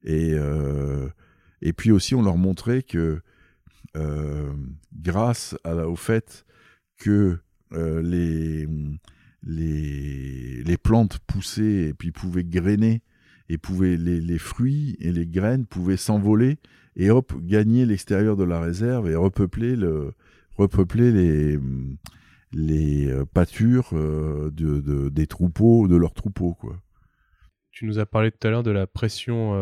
Et, euh, et puis aussi, on leur montrait que euh, grâce à au fait que euh, les, les, plantes poussaient et puis pouvaient grainer et pouvaient, les, les fruits et les graines pouvaient s'envoler et hop, gagner l'extérieur de la réserve et repeupler, le, repeupler les, les euh, pâtures de, de, des troupeaux, de leurs troupeaux. Quoi. Tu nous as parlé tout à l'heure de la pression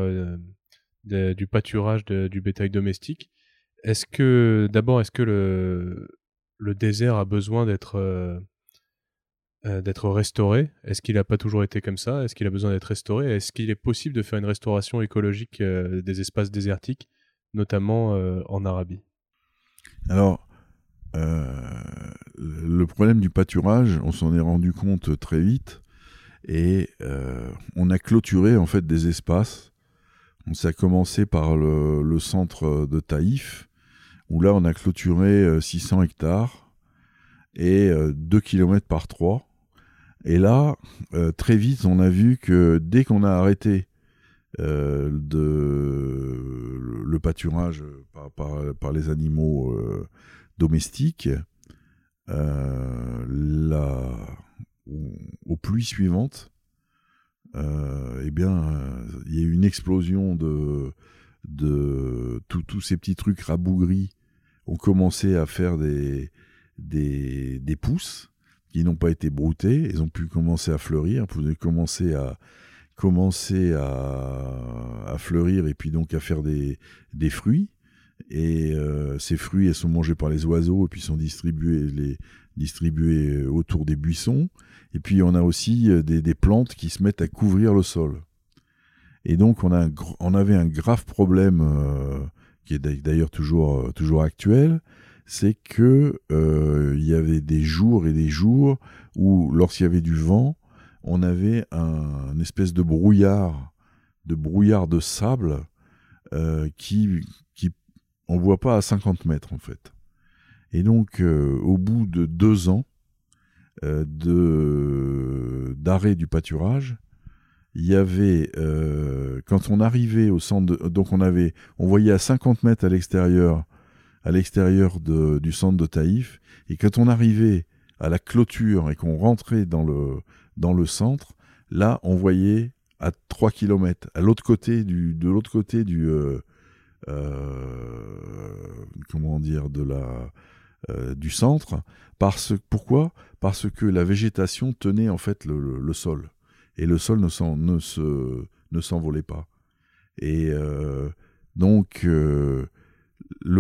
du pâturage du bétail domestique. Est-ce que, d'abord, est-ce que le, désert a besoin d'être euh, euh, restauré? Est-ce qu'il n'a pas toujours été comme ça? Est-ce qu'il a besoin d'être restauré? Est-ce qu'il est possible de faire une restauration écologique euh, des espaces désertiques, notamment en Arabie? Alors, le problème du pâturage, on s'en est rendu compte très vite et on a clôturé en fait des espaces. On s'est commencé par le, centre de Taïf, où là on a clôturé 600 hectares et 2 km par 3 et là, euh, très vite, on a vu que dès qu'on a arrêté euh, le pâturage par, les animaux euh, domestiques, aux, pluies suivantes, eh bien, il y a eu une explosion de, de tous ces petits trucs rabougris ont commencé à faire des, des, des pousses qui n'ont pas été broutés, ils ont pu commencer à fleurir, commencer à commencer à, à, fleurir et puis donc à faire des, des fruits. Et euh, ces fruits, elles sont mangés par les oiseaux et puis sont distribués, autour des buissons. Et puis on a aussi euh, des, plantes qui se mettent à couvrir le sol. Et donc on, avait un grave problème euh, qui est d'ailleurs toujours, toujours actuel, c'est que il y avait des jours et des jours où, lorsqu'il y avait du vent, on avait un, espèce de brouillard, de brouillard de sable qui on voit pas à 50 mètres en fait. Et donc, euh, au bout de deux ans de d'arrêt du pâturage, il y avait quand on arrivait au centre, donc on avait, on voyait à 50 mètres à l'extérieur à l'extérieur du centre de Taïf. Et quand on arrivait à la clôture et qu'on rentrait dans le, dans le centre, là, on voyait à 3 km, à l'autre côté du, de l'autre côté du, euh, euh, comment dire, de la, euh, du centre. Parce, pourquoi? Parce que la végétation tenait en fait le, le, sol. Et le sol ne, ne, se, ne s'envolait pas. Et donc, le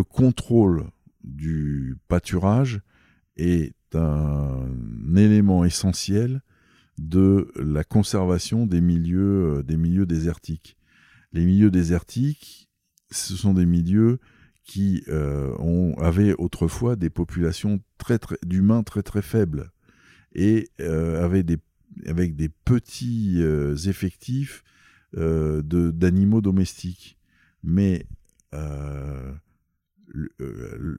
contrôle du pâturage est un élément essentiel de la conservation des milieux, euh, des milieux désertiques. Les milieux désertiques, ce sont des milieux qui euh, avaient autrefois des populations très, d'humains très très faibles et euh, avec des petits effectifs d'animaux domestiques. Mais euh,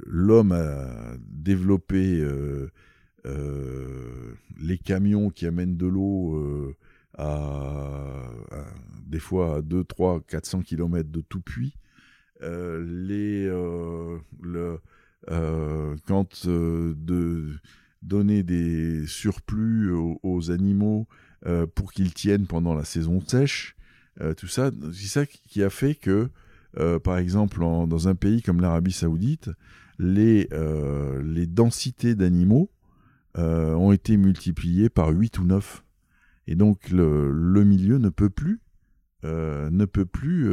l'homme a développé euh, euh, les camions qui amènent de l'eau à, des fois à 2, 3, 400 km de tout puits. Les, le, quand de donner des surplus aux, animaux pour qu'ils tiennent pendant la saison sèche, tout ça, c'est ça qui a fait que euh, par exemple, dans un pays comme l'Arabie saoudite, les, euh, les densités d'animaux euh, ont été multipliées par 8 ou 9. Et donc le, le milieu ne peut plus, ne peut plus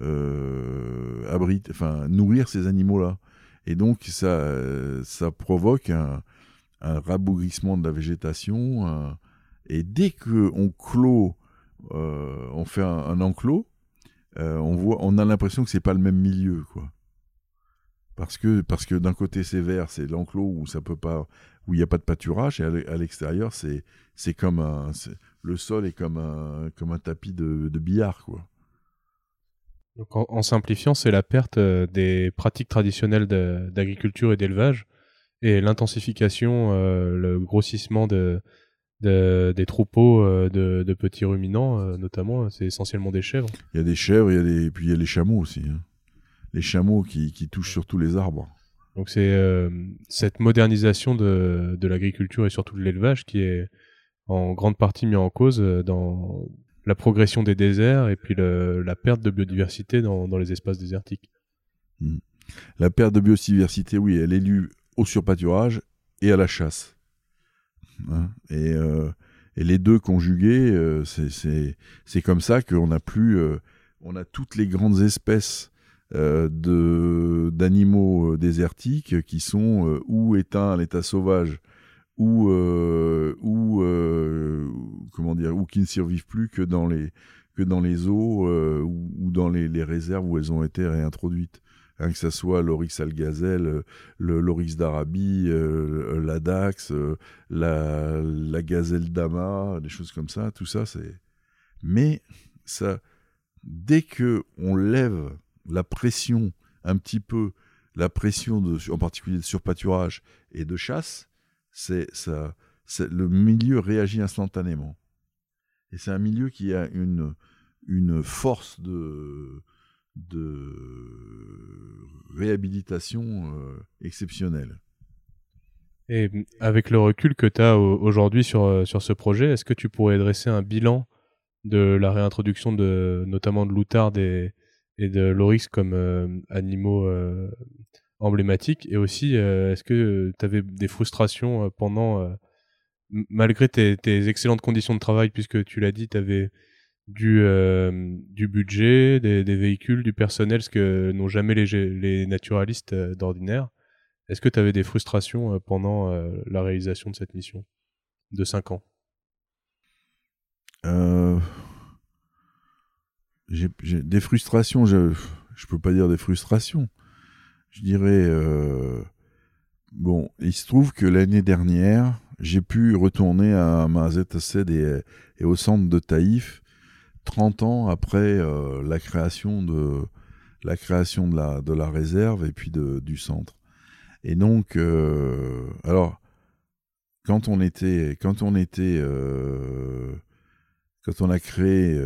abriter, enfin, nourrir ces animaux-là. Et donc ça, ça provoque un, un rabougrissement de la végétation. et dès qu'on clôt, on fait un enclos, euh, on voit, on a l'impression que c'est pas le même milieu, quoi. Parce que, parce que d'un côté c'est vert, c'est l'enclos où ça peut pas, il n'y a pas de pâturage, et à l'extérieur c'est, comme un, le sol est comme un, comme un tapis de, billard, quoi. Donc en, simplifiant, c'est la perte euh, des pratiques traditionnelles d'agriculture et d'élevage et l'intensification, euh, le grossissement de, des troupeaux euh, de, petits ruminants, euh, notamment, c'est essentiellement des chèvres. Il y a des chèvres, il y a des, et puis il y a les chameaux aussi. Hein. Les chameaux qui, qui touchent surtout les arbres. Donc c'est cette modernisation de, de l'agriculture et surtout de l'élevage qui est en grande partie mis en cause dans la progression des déserts et puis la perte de biodiversité dans, les espaces désertiques. Hmm. La perte de biodiversité, oui, elle est due au surpâturage et à la chasse. Hein. et, euh, et, les deux conjugués, euh, c'est comme ça qu'on a plus, euh, on a toutes les grandes espèces d'animaux désertiques qui sont ou éteints à l'état sauvage ou ou comment dire ou qui ne survivent plus que dans les que dans les eaux ou, dans les, réserves où elles ont été réintroduites Hein, que ce soit l'oryx algazelle, le l'oryx d'Arabie, euh, la dax, euh, la, gazelle d'ama, des choses comme ça, tout ça, c'est. Mais ça, dès que on lève la pression un petit peu, la pression en particulier de surpâturage et de chasse, c'est ça, le milieu réagit instantanément. Et c'est un milieu qui a une, une force de, de réhabilitation exceptionnelle. Et avec le recul que tu as aujourd'hui sur, sur ce projet, est-ce que tu pourrais dresser un bilan de la réintroduction de notamment de l'outarde et, et de l'oryx comme animaux emblématiques Et aussi, est-ce que tu avais des frustrations pendant malgré tes, excellentes conditions de travail, puisque tu l'as dit, tu avais du, euh, du budget, des, véhicules, du personnel, ce que n'ont jamais les, naturalistes euh, d'ordinaire. Est-ce que tu avais des frustrations euh, pendant la réalisation de cette mission de 5 ans? J'ai, Des frustrations, je ne peux pas dire des frustrations. Je dirais... Bon, il se trouve que l'année dernière, j'ai pu retourner à Mazet Assed et, au centre de Taïf 30 ans après euh, la création de la réserve et puis du centre. Et donc, euh, alors, quand on était, quand on était, euh, quand on a créé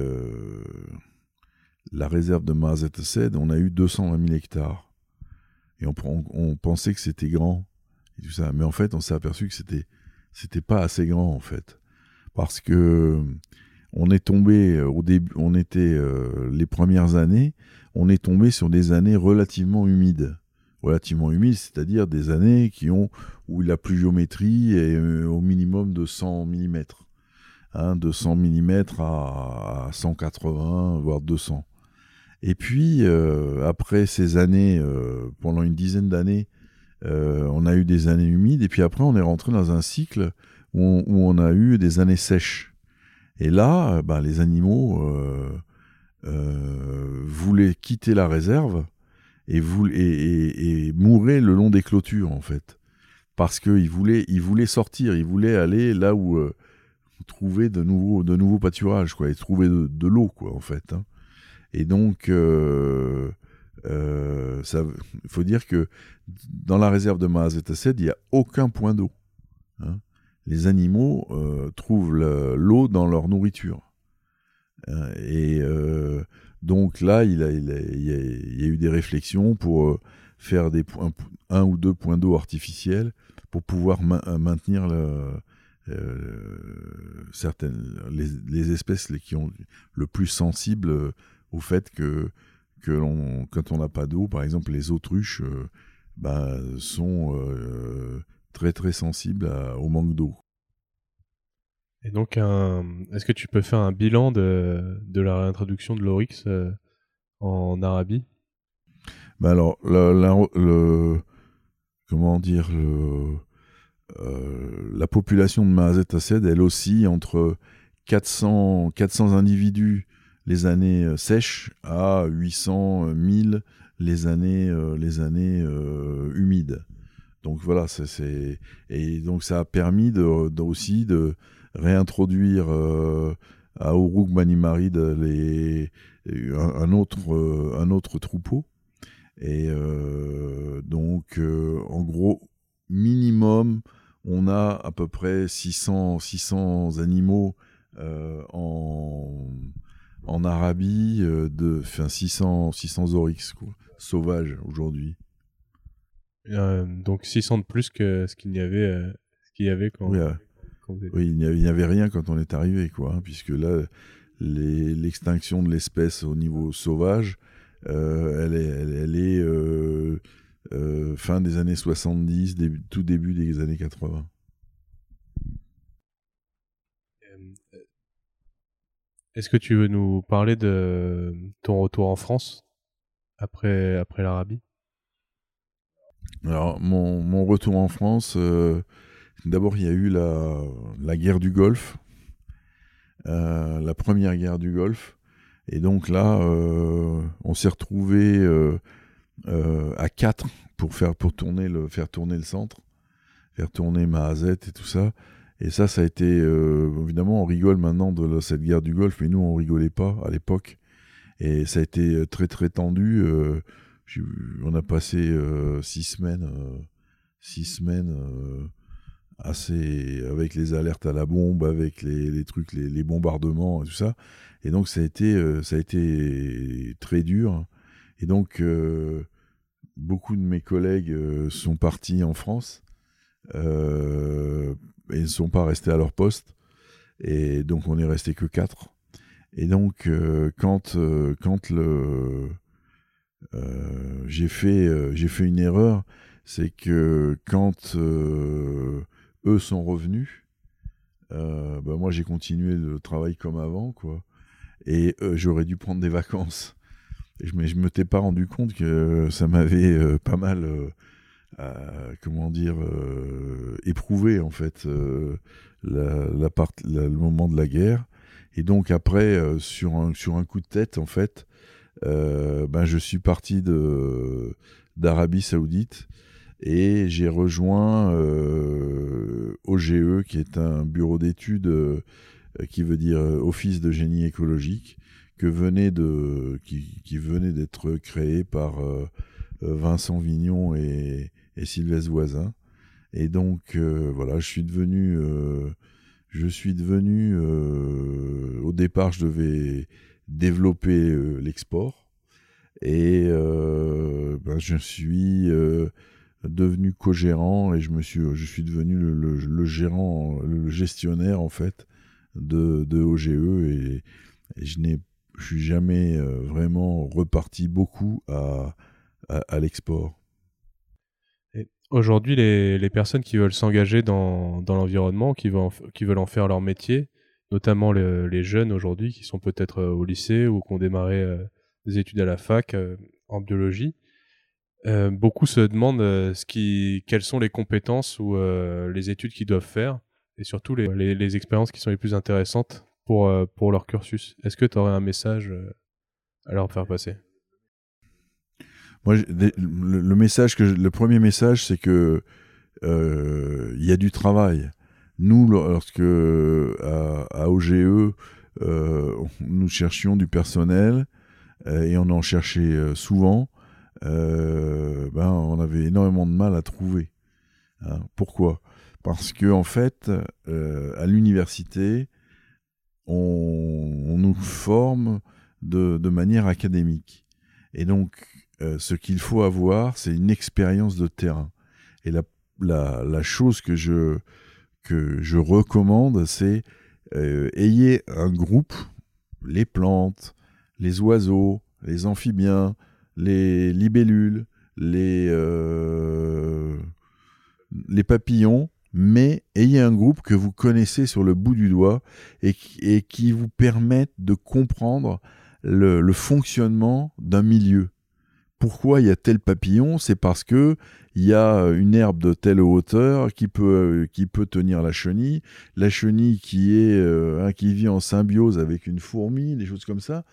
la réserve de Mazet Assed, on a eu 220 000 hectares. Et on, pensait que c'était grand. Et tout ça. Mais en fait, on s'est aperçu que c'était c'était pas assez grand en fait, parce que on est tombé euh, au début, on était euh, les premières années, on est tombé sur des années relativement humides, relativement humides, c'est-à-dire des années qui ont où la pluviométrie est euh, au minimum de 100 mm, hein, de 100 mm à, 180 voire 200. Et puis après ces années, pendant une dizaine d'années, euh, on a eu des années humides et puis après on est rentré dans un cycle où on, a eu des années sèches. Et là, euh, ben, les animaux euh, voulaient quitter la réserve et, et, mouraient le long des clôtures en fait. Parce qu'ils voulaient, ils voulaient sortir, ils voulaient aller là où trouver de nouveaux, de nouveaux pâturages, quoi, et trouver de, l'eau, quoi, en fait. Hein. Et donc, euh, il faut dire que dans la réserve de Mahazetased, il n'y a aucun point d'eau. Hein. Les animaux euh, trouvent l'eau dans leur nourriture. Hein. et euh, donc là, il, il, y a, eu des réflexions pour faire des un ou deux points d'eau artificiels pour pouvoir maintenir certaines, les, les, espèces qui ont le plus sensibles au fait que que quand on n'a pas d'eau, par exemple les autruches euh, bah, sont euh, très très sensibles au manque d'eau. Et donc, est-ce que tu peux faire un bilan de, la réintroduction de l'oryx euh, en Arabie? Bah Alors, le, comment dire, la population de Maazet Assed, elle aussi entre 400, 400 individus les années euh, sèches à 800, 1000 euh, les années, euh, les années humides. Donc voilà, c'est et donc ça a permis de, aussi de réintroduire à Uruk Banimarid les un, autre un autre troupeau et donc en gros minimum on a à peu près 600 600 animaux en en Arabie euh, de 600, 600 oryx sauvages aujourd'hui. Euh, donc 600 de plus que ce qu'il y avait, euh, ce qu'il y avait quand. Oui, oui il n'y avait, rien quand on est arrivé, quoi, hein, puisque là, l'extinction de l'espèce au niveau sauvage, elle est, elle, est fin des années 70, tout début des années 80. Est-ce que tu veux nous parler de ton retour en France après, l'Arabie? Alors, mon, retour en France, euh, d'abord, il y a eu la, guerre du Golfe, euh, la première guerre du Golfe. Et donc là, euh, on s'est retrouvé à quatre pour faire, pour tourner le, faire tourner le centre, faire tourner Mahazet et tout ça. Et ça, ça a été, euh, évidemment, on rigole maintenant de cette guerre du Golfe, mais nous, on rigolait pas à l'époque. Et ça a été euh, très, très tendu. Euh, on a passé six semaines, six semaines assez, avec les alertes à la bombe, avec les, trucs, les, bombardements et tout ça. Et donc, ça a été, ça a été très dur. Et donc, beaucoup de mes collègues sont partis en France et ne sont pas restés à leur poste. Et donc on est resté que quatre. Et donc quand, quand le j'ai fait j'ai fait une erreur, c'est que quand eux sont revenus, bah, moi j'ai continué le travail comme avant, quoi. Et j'aurais dû prendre des vacances. Et je ne m'étais pas rendu compte que ça m'avait pas mal, comment dire, éprouvé en fait part, le moment de la guerre. Et donc après, sur, un, sur un coup de tête, en fait, ben, je suis parti d'Arabie Saoudite et j'ai rejoint euh, OGE, qui est un bureau d'études euh, qui veut dire euh, Office de génie écologique, que venait de, qui, qui venait d'être créé par Vincent Vignon et, et Sylvestre Voisin. Et donc voilà, je suis devenu, je suis devenu, au départ, je devais développer l'export. Et ben, je suis devenu co-gérant et je me suis je suis devenu le, gérant le gestionnaire en fait de, de OGE et, je n'ai je suis jamais euh, vraiment reparti beaucoup à, à, l'export. Aujourd'hui, les, les, personnes qui veulent s'engager dans, dans l'environnement, qui, qui veulent en faire leur métier, notamment les jeunes aujourd'hui qui sont peut-être euh, au lycée ou qui ont démarré euh, des études à la fac en biologie, euh, beaucoup se demandent euh, ce qui, quelles sont les compétences ou euh, les études qu'ils doivent faire et surtout les, les, expériences qui sont les plus intéressantes pour, pour leur cursus. Est-ce que tu aurais un message à leur faire passer? Moi, le, message que le premier message, c'est que il y a du travail. Nous, lorsque à, OGE, nous cherchions du personnel et on en cherchait souvent euh, ben, on avait énormément de mal à trouver. Hein. Pourquoi? Parce que en fait, euh, à l'université, on, nous forme de, manière académique. Et donc, euh, ce qu'il faut avoir, c'est une expérience de terrain. Et la, chose que je, recommande, c'est ayez un groupe, les plantes, les oiseaux, les amphibiens, les libellules, les, euh, les papillons, mais ayez un groupe que vous connaissez sur le bout du doigt et, qui vous permette de comprendre le fonctionnement d'un milieu. Pourquoi il y a tel papillon C'est parce que il y a une herbe de telle hauteur qui peut, qui peut tenir la chenille, la chenille qui est euh, qui vit en symbiose avec une fourmi, des choses comme ça.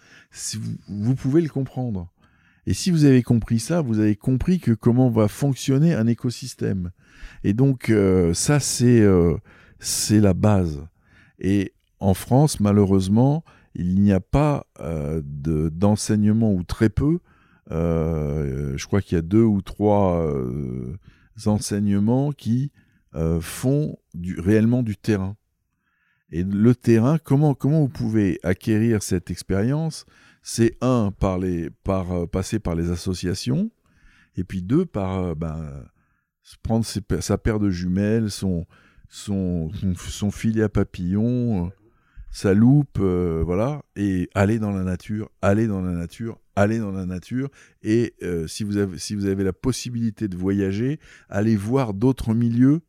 vous pouvez le comprendre. Et si vous avez compris ça, vous avez compris que comment va fonctionner un écosystème. Et donc euh, ça c'est euh, c'est la base. Et en France, malheureusement, il n'y a pas euh, d'enseignement ou très peu. Je crois qu'il y a deux ou trois enseignements qui font du, réellement du terrain. Et le terrain, comment, comment vous pouvez acquérir cette expérience? C'est un, par les, euh, passer par les associations, et puis deux, par euh, ben, prendre sa paire de jumelles, son, son, filet à papillon, euh, sa loupe, voilà, et aller dans la nature, aller dans la nature, aller dans la nature, et si, vous avez, si vous avez la possibilité de voyager, aller voir d'autres milieux,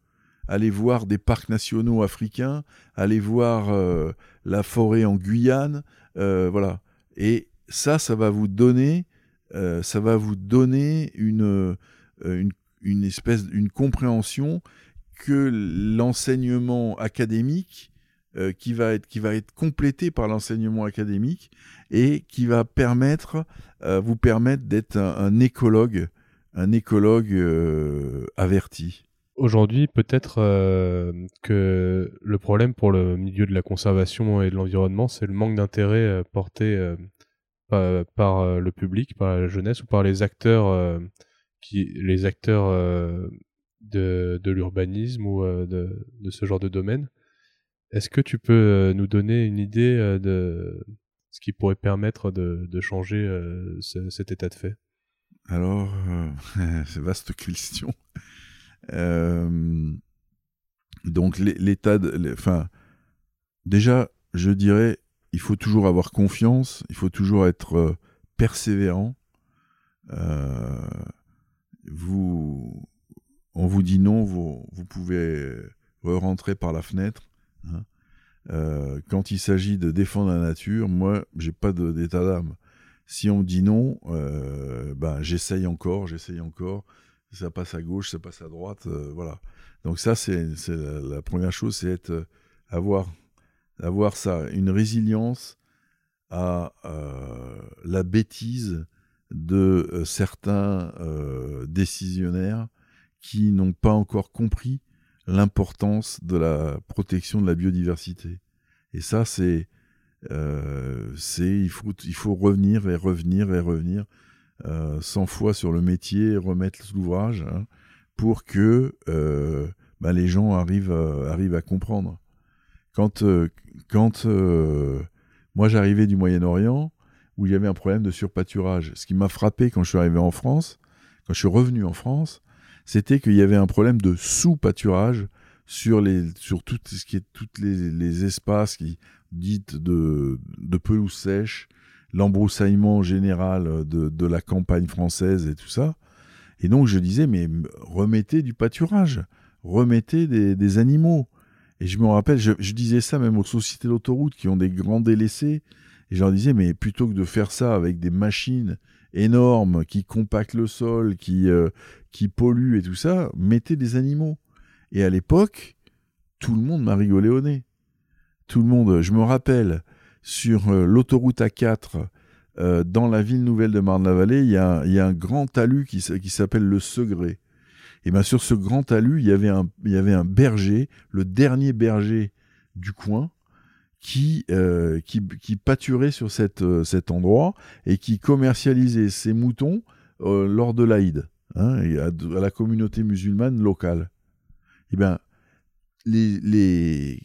aller voir des parcs nationaux africains, aller voir la forêt en Guyane, voilà. Et ça, ça va vous donner, euh, ça va vous donner une, euh, une, espèce, une compréhension que l'enseignement académique, euh, qui va être qui va être complété par l'enseignement académique et qui va permettre vous permettre d'être un, écologue, un écologue averti. Aujourd'hui, peut-être que le problème pour le milieu de la conservation et de l'environnement, c'est le manque d'intérêt porté par, euh, le public, par la jeunesse ou par les acteurs, euh, qui, les acteurs euh, de, de l'urbanisme ou de, de, ce genre de domaine. Est-ce que tu peux nous donner une idée de ce qui pourrait permettre de, changer cet état de fait? Alors, euh, c'est vaste question. Euh, donc, l'état de. Enfin, déjà, je dirais, il faut toujours avoir confiance, il faut toujours être euh, persévérant. vous, on vous dit non, vous, pouvez re-rentrer par la fenêtre. Hein. quand il s'agit de défendre la nature, moi, j'ai pas d'état d'âme. Si on me dit non, euh, ben, j'essaye encore, j'essaye encore. Ça passe à gauche, ça passe à droite, euh, voilà. Donc ça, c'est la, première chose, c'est être euh, avoir avoir ça, une résilience à la bêtise de certains décisionnaires qui n'ont pas encore compris l'importance de la protection de la biodiversité. Et ça, c'est euh, c'est il faut, il faut revenir et revenir et revenir euh, 100 fois sur le métier, remettre l'ouvrage hein, pour que euh, bah, les gens arrivent, arrivent à comprendre. Quand, euh, quand moi j'arrivais du Moyen-Orient, où il y avait un problème de surpâturage, ce qui m'a frappé quand je suis arrivé en France, quand je suis revenu en France, c'était qu'il y avait un problème de sous-pâturage sur, les, sur tout ce qui est toutes les, les espaces qui dite de, de pelouse sèche, l'embroussaillement général de, de, la campagne française et tout ça. Et donc je disais, mais remettez du pâturage, remettez des, des animaux. Et je me rappelle, je, disais ça même aux sociétés d'autoroute qui ont des grands délaissés. Et je leur disais, mais plutôt que de faire ça avec des machines énormes qui compactent le sol, qui, euh, qui polluent et tout ça, mettez des animaux. Et à l'époque, tout le monde m'a rigolé au nez tout le monde, je me rappelle, sur euh, l'autoroute A4, euh, dans la ville nouvelle de Marne-la-Vallée, il y, a, un grand talus qui, s'appelle le Segré. Et bien sur ce grand talus, y, il y avait un berger, le dernier berger du coin, qui, euh, qui, pâturait sur cette, cet endroit et qui commercialisait ses moutons lors de l'Aïd, hein, à, la communauté musulmane locale. Et bien, les, les,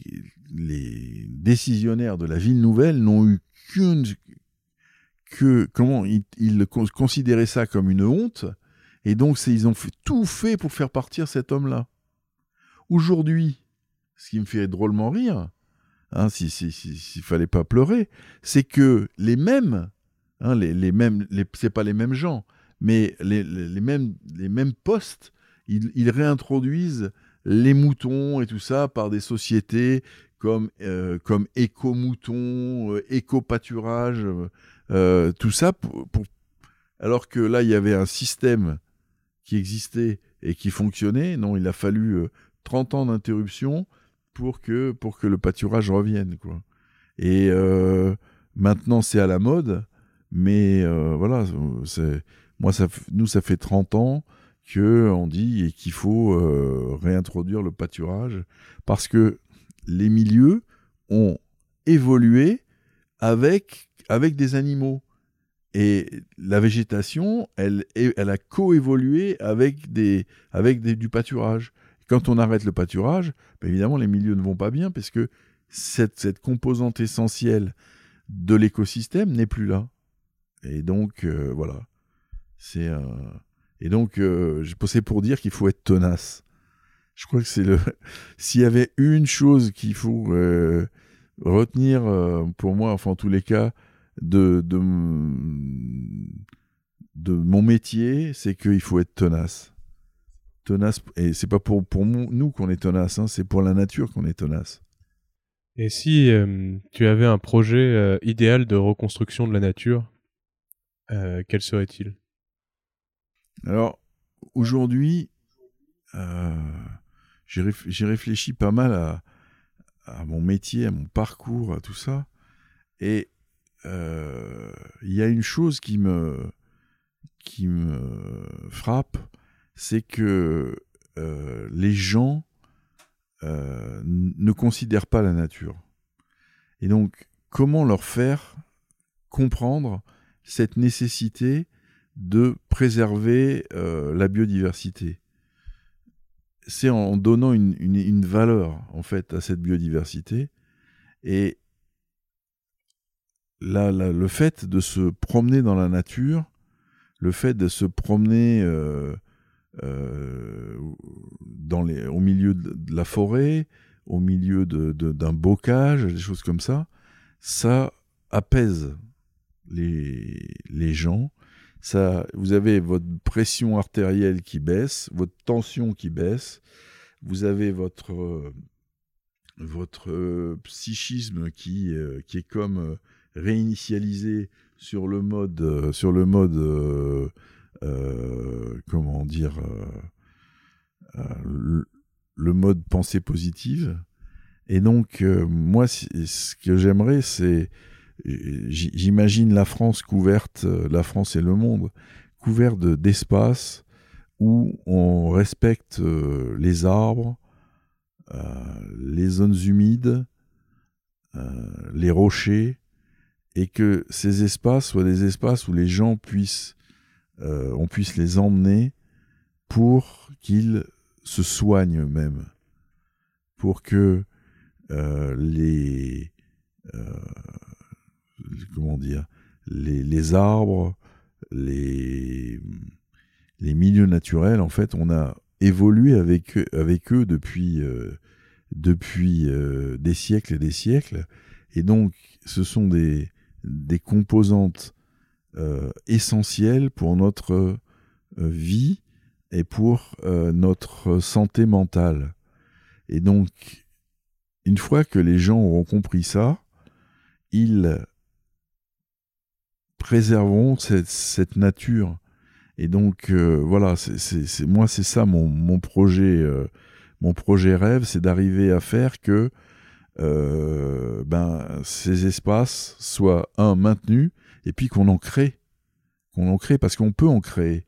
décisionnaires de la ville nouvelle n'ont eu qu'une que comment ils, considéraient ça comme une honte et donc ils ont tout fait pour faire partir cet homme-là. Aujourd'hui, ce qui me fait drôlement rire, hein, s'il si, si, fallait pas pleurer, c'est que les mêmes, hein, les, les, mêmes, c'est pas les mêmes gens, mais les, les, mêmes, les mêmes postes, ils, ils réintroduisent les moutons et tout ça par des sociétés comme, euh, comme éco-mouton, euh, éco-pâturage, euh, tout ça, pour, alors que là, il y avait un système qui existait et qui fonctionnait. Non, il a fallu 30 ans d'interruption pour que, pour que le pâturage revienne. Quoi. Et maintenant, c'est à la mode, mais voilà, c'est, moi, ça, nous, ça fait 30 ans que on dit qu'il faut réintroduire le pâturage parce que les milieux ont évolué avec, avec des animaux. Et la végétation, elle, elle a coévolué avec, des, avec du pâturage. Quand on arrête le pâturage, ben évidemment, les milieux ne vont pas bien parce que cette, composante essentielle de l'écosystème n'est plus là. Et donc, euh, voilà. C'est Et donc, euh, c'est pour dire qu'il faut être tenace. Je crois que c'est le. S'il y avait une chose qu'il faut euh, retenir pour moi, enfin en tous les cas, de, de mon métier, c'est qu'il faut être tenace. Tenace, et c'est pas pour, pour nous qu'on est tenace, hein, c'est pour la nature qu'on est tenace. Et si euh, tu avais un projet idéal de reconstruction de la nature, quel serait-il? Alors, aujourd'hui, j'ai réfléchi pas mal à, à, mon métier, à mon parcours, à tout ça. Et euh, il y a une chose qui me, qui me frappe, c'est que euh, les gens euh, ne considèrent pas la nature. Et donc, comment leur faire comprendre cette nécessité de préserver la biodiversité? C'est en donnant une, valeur en fait à cette biodiversité et le fait de se promener dans la nature le fait de se promener dans les, au milieu de, la forêt, au milieu d'un de, bocage, des choses comme ça, ça apaise les, les gens. Ça, vous avez votre pression artérielle qui baisse, votre tension qui baisse, vous avez votre, votre psychisme qui, qui est comme réinitialisé sur le mode, sur le mode euh, comment dire, le, le, mode pensée positive. Et donc, moi, ce que j'aimerais, c'est j'imagine la France couverte, euh, la France et le monde, couvert d'espaces où on respecte euh, les arbres, euh, les zones humides, les rochers, et que ces espaces soient des espaces où les gens puissent, on puisse les emmener pour qu'ils se soignent eux-mêmes, pour que les comment dire, les, arbres, les, milieux naturels, en fait, on a évolué avec, eux depuis, euh, euh, des siècles et des siècles. Et donc, ce sont des composantes euh, essentielles pour notre vie et pour notre santé mentale. Et donc, une fois que les gens auront compris ça, ils préservons cette, nature. Et donc euh, voilà, c'est moi c'est ça mon, mon projet, euh, mon projet rêve, c'est d'arriver à faire que euh, ben ces espaces soient un maintenus et puis qu'on en crée, qu'on en crée parce qu'on peut en créer.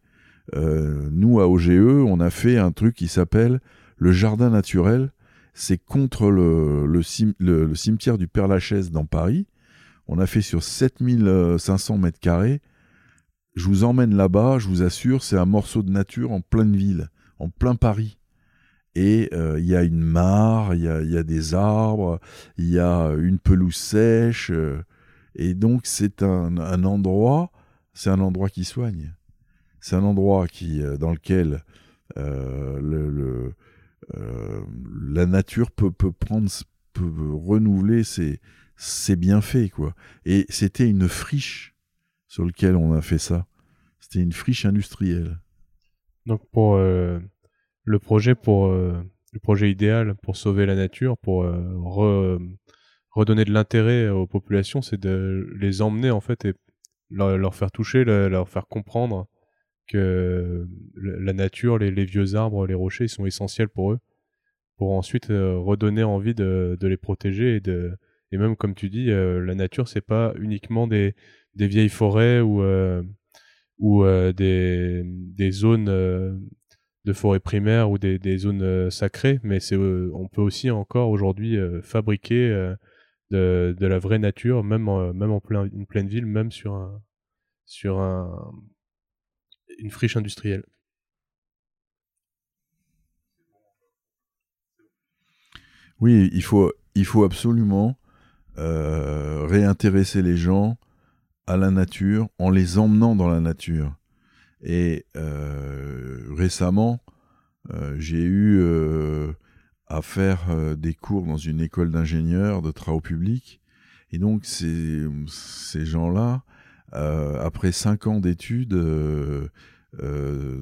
nous à OGE, on a fait un truc qui s'appelle le jardin naturel. C'est contre le, cimetière du Père Lachaise dans Paris. On a fait sur 7500 mètres carrés. Je vous emmène là-bas, je vous assure, c'est un morceau de nature en pleine ville, en plein Paris. Et euh, il y a une mare, il y a, des arbres, il y a une pelouse sèche. Euh, et donc c'est un, endroit, c'est un endroit qui soigne. C'est un endroit qui, euh, dans lequel le, la nature peut, prendre, peut renouveler ses, c'est bien fait, quoi. Et c'était une friche sur laquelle on a fait ça. C'était une friche industrielle. Donc pour euh, le projet pour euh, le projet idéal pour sauver la nature, pour euh, redonner de l'intérêt aux populations, c'est de les emmener en fait et leur, faire toucher, leur faire comprendre que la nature, les, vieux arbres, les rochers, sont essentiels pour eux, pour ensuite redonner envie de, les protéger et de et même comme tu dis, euh, la nature c'est pas uniquement des, des vieilles forêts ou euh, ou euh, des, des zones de forêt primaire ou des, des zones sacrées, mais c'est on peut aussi encore aujourd'hui fabriquer de, la vraie nature, même en, plein, pleine ville, même sur un sur un une friche industrielle. Oui, il faut, il faut absolument euh, réintéresser les gens à la nature en les emmenant dans la nature. Et euh, récemment, euh, j'ai eu à faire des cours dans une école d'ingénieurs de travaux publics. Et donc ces, ces gens-là, après cinq ans d'études,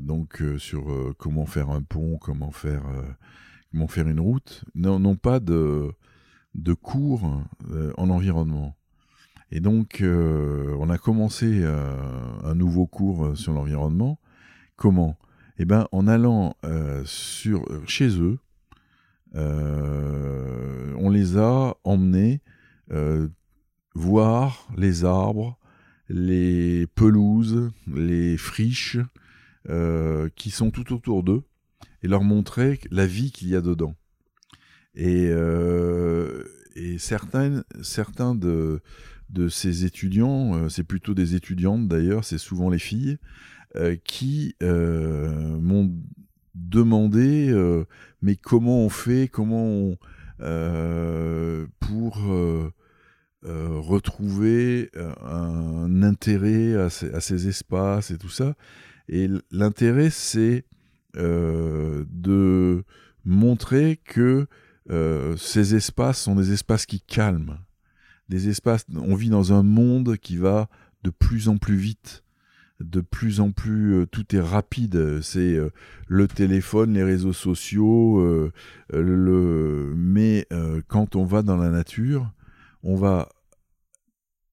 donc sur comment faire un pont, comment faire, comment faire une route, n'ont pas de de cours euh, en environnement. Et donc, euh, on a commencé euh, un nouveau cours sur l'environnement. Comment? Eh bien, en allant sur, chez eux, on les a emmenés voir les arbres, les pelouses, les friches qui sont tout autour d'eux et leur montrer la vie qu'il y a dedans. Et, euh, certains, certains de, ces étudiants, euh, c'est plutôt des étudiantes d'ailleurs, c'est souvent les filles, euh, qui euh, m'ont demandé euh, mais comment on fait, comment on, pour retrouver un intérêt à ces, espaces et tout ça? Et l'intérêt, c'est de montrer que ces espaces sont des espaces qui calment. Des espaces, on vit dans un monde qui va de plus en plus vite de plus en plus, euh, tout est rapide. C'est euh, le téléphone, les réseaux sociaux. Euh. Mais quand on va dans la nature, on va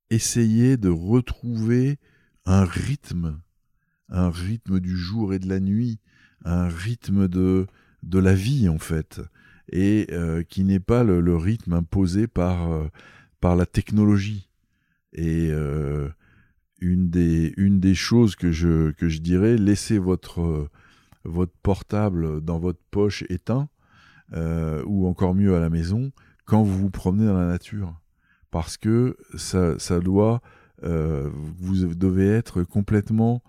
essayer de retrouver un rythme, un rythme du jour et de la nuit, un rythme de, de la vie en fait, et qui n'est pas le, rythme imposé par, par la technologie. Et une des, une des choses que je, que je dirais, laissez votre, votre portable dans votre poche éteint, euh, ou encore mieux à la maison, quand vous vous promenez dans la nature. Parce que ça, ça doit, euh, vous devez être complètement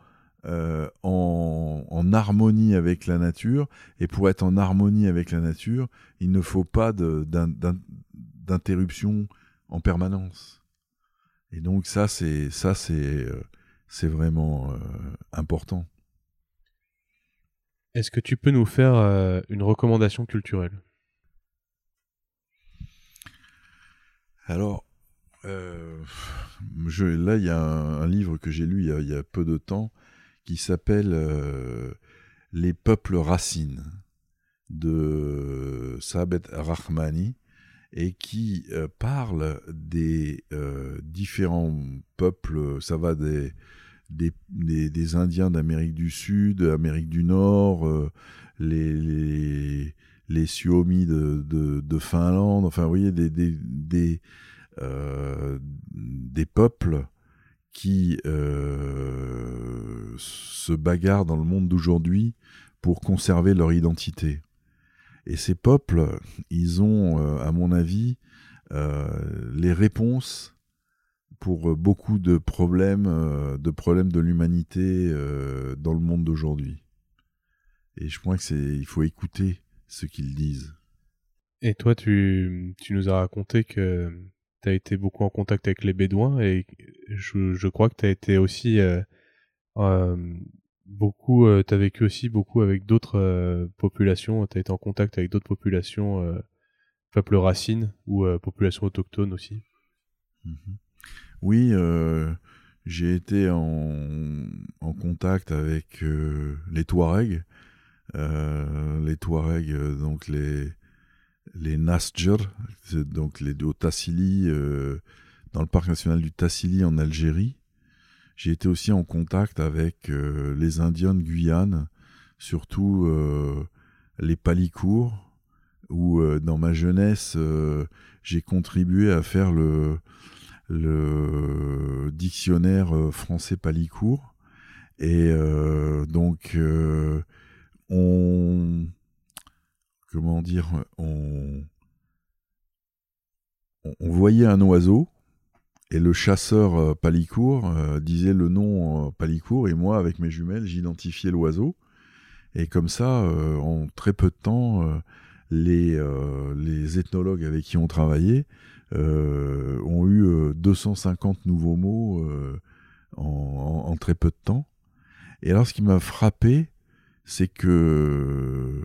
euh, en, en, harmonie avec la nature. Et pour être en harmonie avec la nature, il ne faut pas d'interruption en permanence. Et donc ça, c'est ça, c'est euh, c'est vraiment euh, important. Est-ce que tu peux nous faire euh, une recommandation culturelle? Alors, je, là, il y a un, livre que j'ai lu il y, a, peu de temps qui s'appelle Les peuples racines de Sabet Rahmani et qui euh, parle des euh, différents peuples, ça va des, des, Indiens d'Amérique du Sud, Amérique du Nord, euh, les, les, les de, de, de, Finlande, enfin vous voyez, des, des, des peuples qui se bagarrent dans le monde d'aujourd'hui pour conserver leur identité. Et ces peuples, ils ont, euh, à mon avis, euh, les réponses pour beaucoup de problèmes, euh, de problèmes de l'humanité dans le monde d'aujourd'hui. Et je crois que c'est, il faut écouter ce qu'ils disent. Et toi, tu, tu nous as raconté que tu as été beaucoup en contact avec les Bédouins et je, je crois que tu as été aussi beaucoup, euh, tu as vécu aussi beaucoup avec d'autres euh, populations, tu as été en contact avec d'autres populations, euh, peuples racines ou populations autochtones aussi. Mhm. Oui, j'ai été en, contact avec les Touaregs, les Touaregs, donc les, les donc les au Tassili, dans le parc national du Tassili en Algérie. J'ai été aussi en contact avec euh, les Indiens de Guyane, surtout euh, les Palicours, où euh, dans ma jeunesse, j'ai contribué à faire le, dictionnaire français Palicourt. Et donc, on. Comment dire on voyait un oiseau et le chasseur euh, Palicourt euh, disait le nom euh, Palicourt et moi, avec mes jumelles, j'identifiais l'oiseau. Et comme ça, en très peu de temps, les, les ethnologues avec qui on travaillait ont eu 250 nouveaux mots en, très peu de temps. Et alors, ce qui m'a frappé, c'est que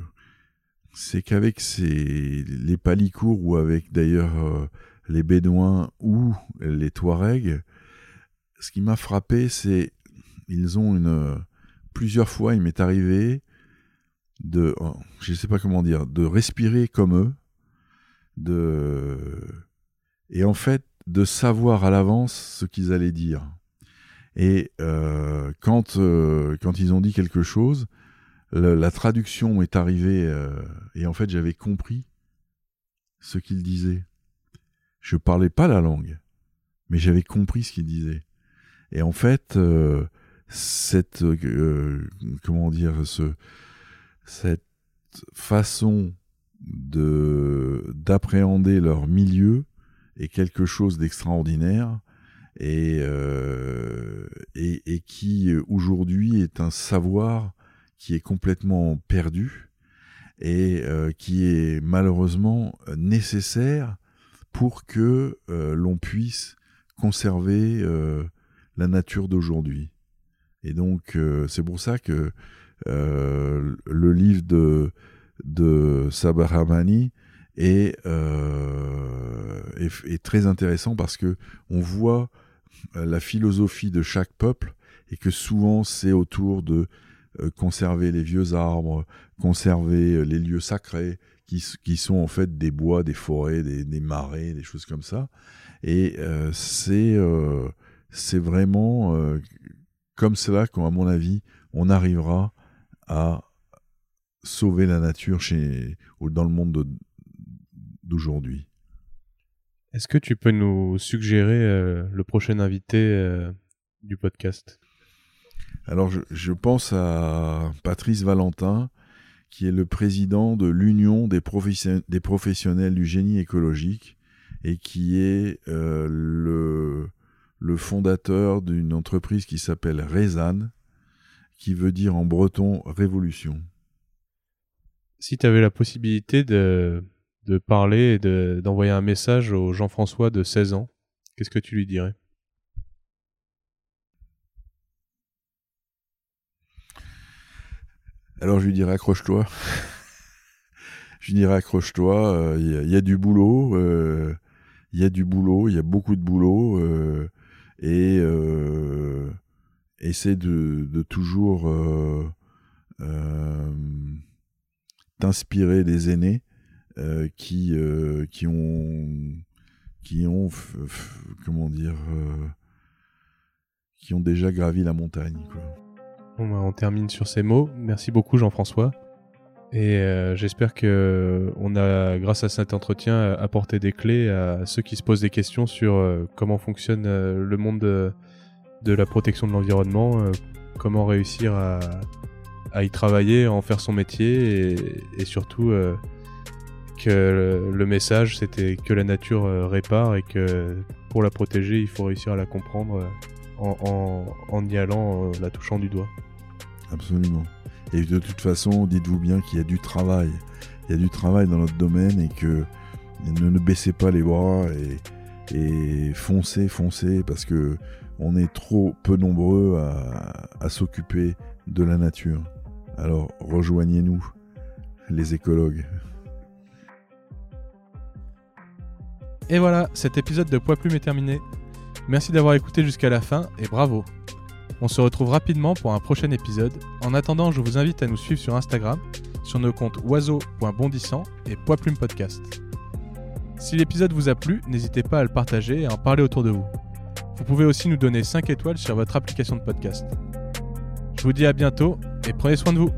c'est qu'avec les palicours ou avec d'ailleurs les Bédouins ou les Touaregs, ce qui m'a frappé, c'est ils ont une plusieurs fois, il m'est arrivé de, je ne sais pas comment dire, de respirer comme eux, de et en fait de savoir à l'avance ce qu'ils allaient dire. Et euh, quand euh, quand ils ont dit quelque chose, la traduction est arrivée euh, et en fait j'avais compris ce qu'ils disaient. Je parlais pas la langue, mais j'avais compris ce qu'il disait. Et en fait, euh, cette euh, comment dire ce cette façon de d'appréhender leur milieu est quelque chose d'extraordinaire et, euh, et, et qui aujourd'hui est un savoir qui est complètement perdu et qui est malheureusement nécessaire pour que l'on puisse conserver la nature d'aujourd'hui. Et donc, c'est pour ça que le livre de, de Sabaramani est, est, très intéressant parce que on voit la philosophie de chaque peuple et que souvent c'est autour de euh, conserver les vieux arbres, conserver euh, les lieux sacrés, qui, qui, sont en fait des bois, des forêts, des, des marais, des choses comme ça. Et euh, c'est euh, vraiment euh, comme cela qu'à mon avis, on arrivera à sauver la nature chez, dans le monde d'aujourd'hui. Est-ce que tu peux nous suggérer le prochain invité du podcast? Alors, je, pense à Patrice Valentin, qui est le président de l'Union des, professionnels du génie écologique et qui est euh, le, fondateur d'une entreprise qui s'appelle Rezan, qui veut dire en breton révolution. Si tu avais la possibilité de parler et d'envoyer un message au Jean-François de 16 ans, qu'est-ce que tu lui dirais? Alors je lui dirais accroche-toi. je lui dirais accroche-toi, il euh, y, a du boulot, il euh, y a du boulot, il y a beaucoup de boulot, euh, et essaie de, toujours t'inspirer des aînés qui, qui ont qui ont comment dire qui ont déjà gravi la montagne. Bah, on termine sur ces mots. Merci beaucoup Jean-François. Et euh, j'espère que on a, grâce à cet entretien, apporté des clés à ceux qui se posent des questions sur euh, comment fonctionne euh, le monde de, la protection de l'environnement, comment réussir à, y travailler, à en faire son métier, et, surtout que le, message c'était que la nature répare et que pour la protéger, il faut réussir à la comprendre en y allant, la touchant du doigt. Absolument. Et de toute façon, dites-vous bien qu'il y a du travail. Il y a du travail dans notre domaine et que ne, baissez pas les bras et, foncez, foncez, parce que on est trop peu nombreux à, à s'occuper de la nature. Alors rejoignez-nous, les écologues. Et voilà, cet épisode de Poids Plume est terminé. Merci d'avoir écouté jusqu'à la fin et bravo. On se retrouve rapidement pour un prochain épisode. En attendant, je vous invite à nous suivre sur Instagram, sur nos comptes oiseau.bondissant et Poiplume Podcast. Si l'épisode vous a plu, n'hésitez pas à le partager et à en parler autour de vous. Vous pouvez aussi nous donner 5 étoiles sur votre application de podcast. Je vous dis à bientôt et prenez soin de vous.